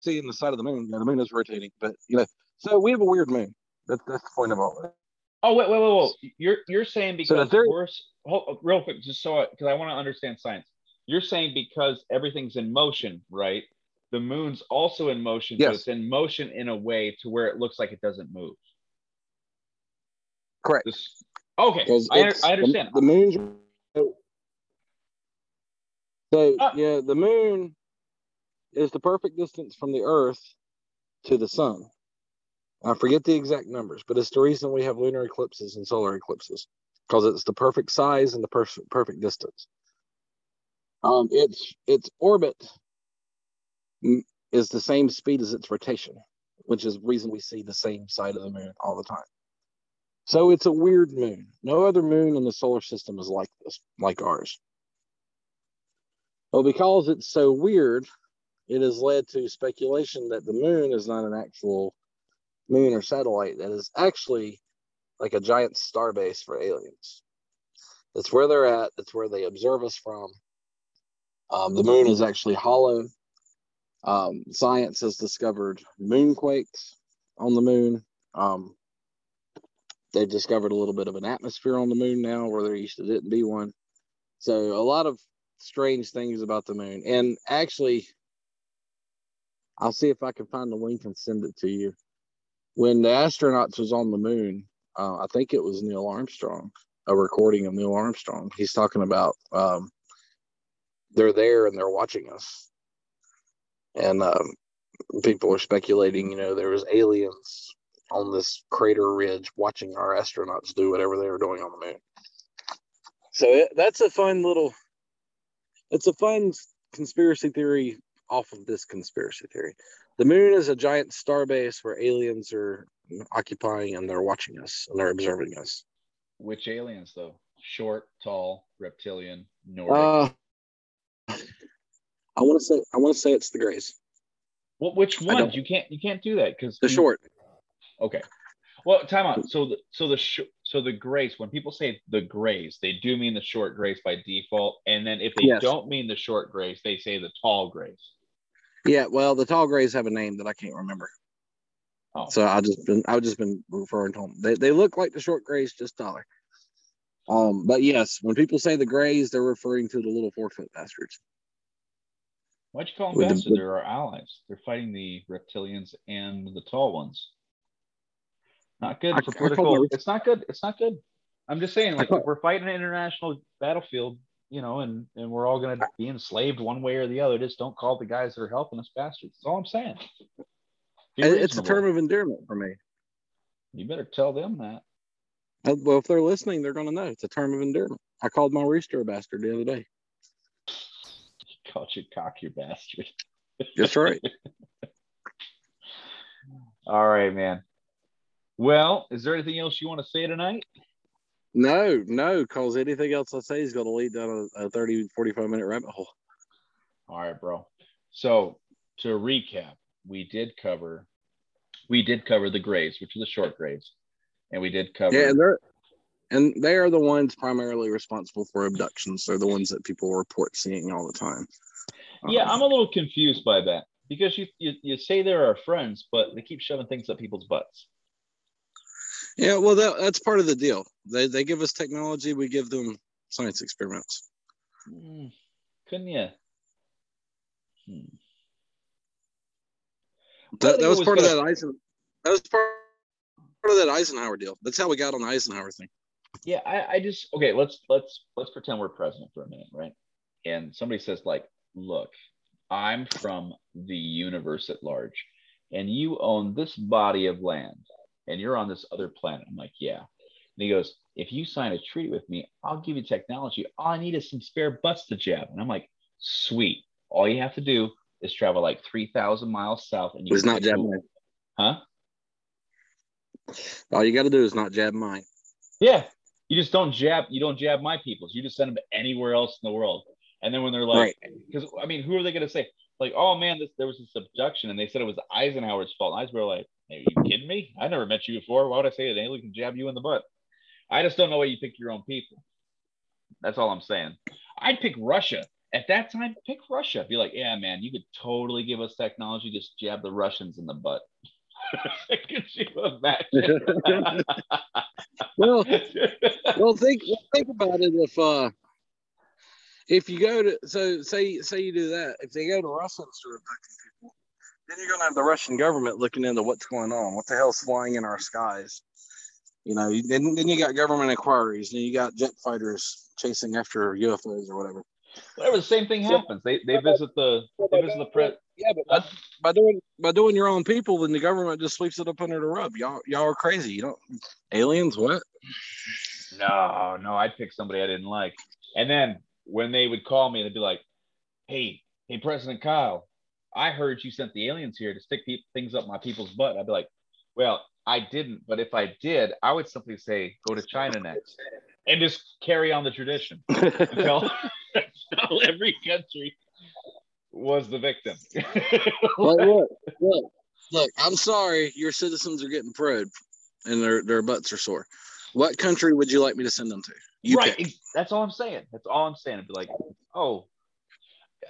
seeing the side of the moon, you know, the moon is rotating, but you know, so we have a weird moon. That's that's the point of all this. Oh wait, wait, wait, wait. You're you're saying So because theory- we're hold, real quick, just so because I want to understand science. You're saying because everything's in motion, right? The moon's also in motion, but Yes. it's in motion in a way to where it looks like it doesn't move. Correct. This, okay, I, I understand. The, the moon's so Ah. yeah, the moon is the perfect distance from the Earth to the sun. I forget the exact numbers, but it's the reason we have lunar eclipses and solar eclipses because it's the perfect size and the per- perfect distance. Um, its its orbit is the same speed as its rotation, which is the reason we see the same side of the moon all the time. So it's a weird moon. No other moon in the solar system is like this, like ours. Well, because it's so weird, it has led to speculation that the moon is not an actual moon or satellite, that is actually like a giant star base for aliens. That's where they're at, that's where they observe us from. Um, the moon is actually hollow. Um, science has discovered moonquakes on the moon. Um, they've discovered a little bit of an atmosphere on the moon now where there used to didn't be one. So a lot of strange things about the moon. And actually, I'll see if I can find the link and send it to you. When the astronauts was on the moon, uh, I think it was Neil Armstrong, a recording of Neil Armstrong. He's talking about um, they're there and they're watching us. And um, people are speculating, you know, there was aliens on this crater ridge watching our astronauts do whatever they were doing on the moon. So it, that's a fun little, it's a fun conspiracy theory off of this conspiracy theory. The moon is a giant star base where aliens are occupying and they're watching us and they're observing us. Which aliens though? Short, tall, reptilian, Nordic. Uh, I want to say I want to say it's the Greys, well, which I don't- ones? You can't you can't do that because the short. Okay. Well, time out. So the so the sh- so the grays. When people say the grays, they do mean the short grays by default, and then if they Yes. don't mean the short grays, they say the tall grays. Yeah, well, the tall Greys have a name that I can't remember. Oh, So I just been I've just been referring to them. They they look like the short grays, just taller. Um, but yes, when people say the grays, they're referring to the little four foot bastards. why'd you call them with the- bastards? They're our allies. They're fighting the reptilians and the tall ones. Not good for I political. It's not good. It's not good. I'm just saying, like, we're fighting an international battlefield, you know, and and we're all gonna be enslaved one way or the other. Just don't call the guys that are helping us bastards. That's all I'm saying. It's a term of endearment for me. You better tell them that. Uh, Well, if they're listening, they're gonna know it's a term of endearment. I called my rooster a bastard the other day. You Called you cock, your bastard. That's right. All right, man. Well, is there anything else you want to say tonight? no, no, because anything else I say is gonna lead down a, a 30, 45 minute rabbit hole. All right, bro. So to recap, we did cover we did cover the grays, which are the short grays, and we did cover Yeah, and they're and they are the ones primarily responsible for abductions. They're the ones that people report seeing all the time. yeah, um, I'm a little confused by that because you, you you say they're our friends, but they keep shoving things up people's butts. Yeah, well, that, that's part of the deal. They they give us technology, we give them science experiments. Hmm, couldn't you? Hmm. That, that was, was part of that Eisen. That was part part of that Eisenhower deal. That's how we got on the Eisenhower thing. Yeah, I, I just okay. Let's let's let's pretend we're president for a minute, right? And somebody says like, "Look, I'm from the universe at large, and you own this body of land, and you're on this other planet." I'm like, "Yeah." And he goes, "If you sign a treaty with me, I'll give you technology. All I need is some spare butts to jab." And I'm like, "Sweet. All you have to do is travel like three thousand miles south, and you It's not jab mine. huh? All you got to do is not jab mine. Yeah. You just don't jab. You don't jab my peoples. You just send them anywhere else in the world. And then when they're like, because I mean, who are they going to say? Like, oh man, this, there was this abduction, and they said it was Eisenhower's fault. And Eisenhower like, are you kidding me? I never met you before. Why would I say an alien can jab you in the butt? I just don't know why you pick your own people. That's all I'm saying. I'd pick Russia at that time. Pick Russia. Be like, yeah, man, you could totally give us technology. Just jab the Russians in the butt. could you imagine? Well, well, think think about it. If uh, if you go to so say say you do that, if they go to Russia and start people, then you're gonna have the Russian government looking into what's going on. What the hell's flying in our skies? You know, then then you got government inquiries, and you got jet fighters chasing after UFOs or whatever. Whatever, the same thing happens. They they visit the they visit the press. Yeah, but by, by doing by doing your own people, then the government just sweeps it up under the rug. Y'all y'all are crazy. You don't aliens what? No, no, I'd pick somebody I didn't like. And then when they would call me, they'd be like, "Hey, hey, President Kyle, I heard you sent the aliens here to stick pe- things up my people's butt." I'd be like, "Well, I didn't, but if I did, I would simply say go to China next, and just carry on the tradition until, until every country was the victim." Like, look, look, look. I'm sorry, your citizens are getting probed, and their their butts are sore. What country would you like me to send them to? You right. pick. That's all I'm saying. That's all I'm saying. I'd be like, oh,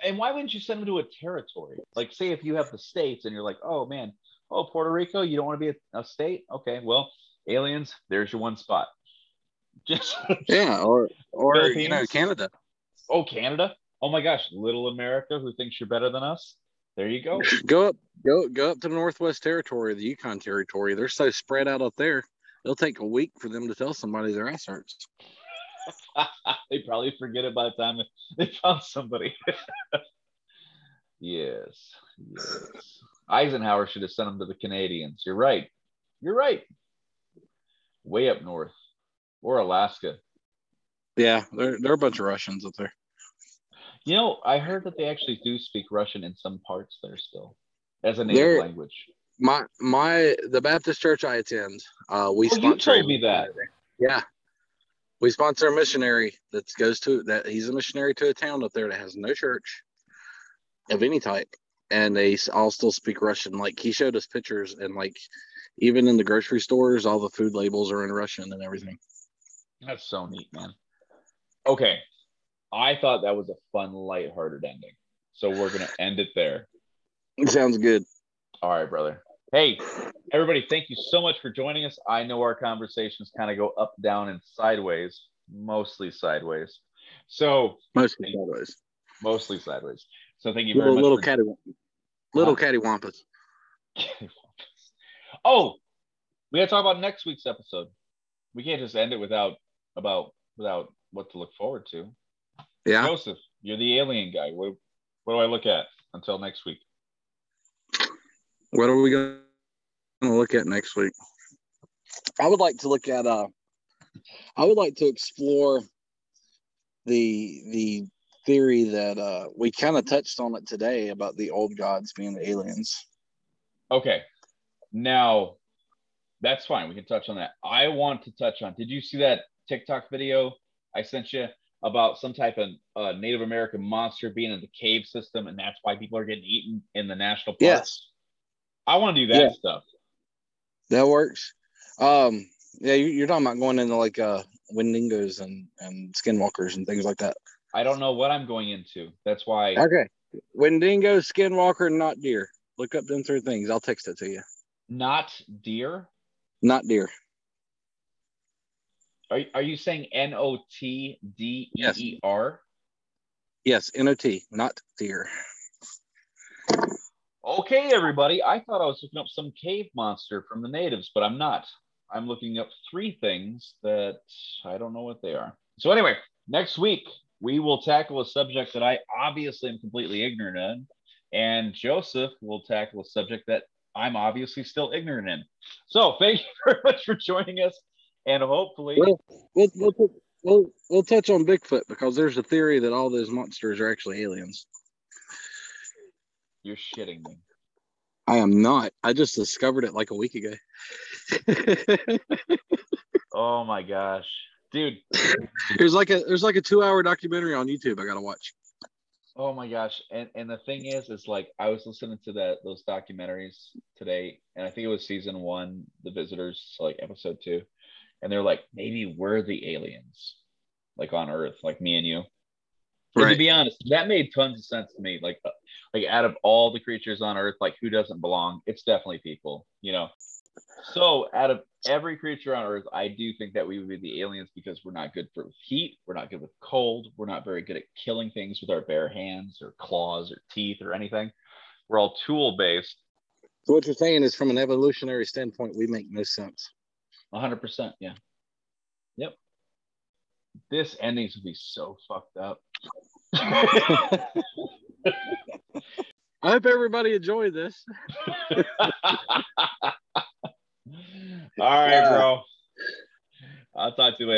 and why wouldn't you send them to a territory? Like, say if you have the states and you're like, oh man, oh Puerto Rico, you don't want to be a, a state? Okay, well, aliens, there's your one spot. Just Yeah, or or you know Canada. oh Canada, oh my gosh, little America, who thinks you're better than us? There you go. Go up, go go up to the Northwest Territory, the Yukon Territory. They're so spread out up there. It'll take a week for them to tell somebody their ass hurts. they probably forget it by the time they found somebody. yes, yes. Eisenhower should have sent them to the Canadians. You're right. You're right. Way up north or Alaska. Yeah, they're they're a bunch of Russians up there. You know, I heard that they actually do speak Russian in some parts there still as a native They're- language. My my the Baptist church I attend, uh, we Oh, you sponsor. a told me that. Yeah. We sponsor a missionary that goes to that he's a missionary to a town up there that has no church of any type. And they all still speak Russian. Like he showed us pictures and like even in the grocery stores, all the food labels are in Russian and everything. That's so neat, man. Okay. I thought that was a fun, lighthearted ending. So we're going to end it there. Sounds good. All right, brother. Hey, everybody, thank you so much for joining us. I know our conversations kind of go up, down, and sideways, mostly sideways. So, Mostly sideways. mostly sideways. So, thank you very Little much. little for- catty little Huh? cattywampus. oh, we got to talk about next week's episode. We can't just end it without about without what to look forward to. Yeah. Joseph, you're the alien guy. What, what do I look at until next week? What are we gonna look at next week? I would like to look at uh I would like to explore the the theory that uh we kind of touched on it today about the old gods being the aliens. Okay. Now, that's fine. We can touch on that. I want to touch on. Did you see that TikTok video I sent you about some type of uh, Native American monster being in the cave system, and that's why people are getting eaten in the national parks? Yes. I want to do that Yeah. stuff. That works. Um yeah, you- you're talking about going into like uh Wendigos and and skinwalkers and things like that. I don't know what I'm going into. That's why. Okay. Wendigo, skinwalker, not deer. Look up them three things. I'll text it to you. Not deer. Not deer. Are, are you saying N O T D E E R? Yes, NOT, not deer. Okay, everybody. I thought I was looking up some cave monster from the natives, but I'm not. I'm looking up three things that I don't know what they are. So, anyway, next week we will tackle a subject that I obviously am completely ignorant in, and Joseph will tackle a subject that I'm obviously still ignorant in. So, thank you very much for joining us, and hopefully, We'll, we'll, we'll, we'll, touch on Bigfoot because there's a theory that all those monsters are actually aliens. You're shitting me. I am not. I just discovered it like a week ago. Oh my gosh, dude. there's like a there's like a two hour documentary on YouTube I gotta watch. Oh my gosh. And and the thing is, is like I was listening to that those documentaries today, and I think it was season one, The Visitors, like episode two. And they're like, maybe we're the aliens, like on Earth, like me and you. And to be honest, that made tons of sense to me. Like, uh, like out of all the creatures on Earth, like who doesn't belong? It's definitely people, you know. So, out of every creature on Earth, I do think that we would be the aliens because we're not good for heat, we're not good with cold, we're not very good at killing things with our bare hands or claws or teeth or anything. We're all tool based. So what you're saying is from an evolutionary standpoint, we make no sense. 100%. Yeah this ending's gonna be so fucked up. I hope everybody enjoyed this. All right, yeah. bro. I'll talk to you later.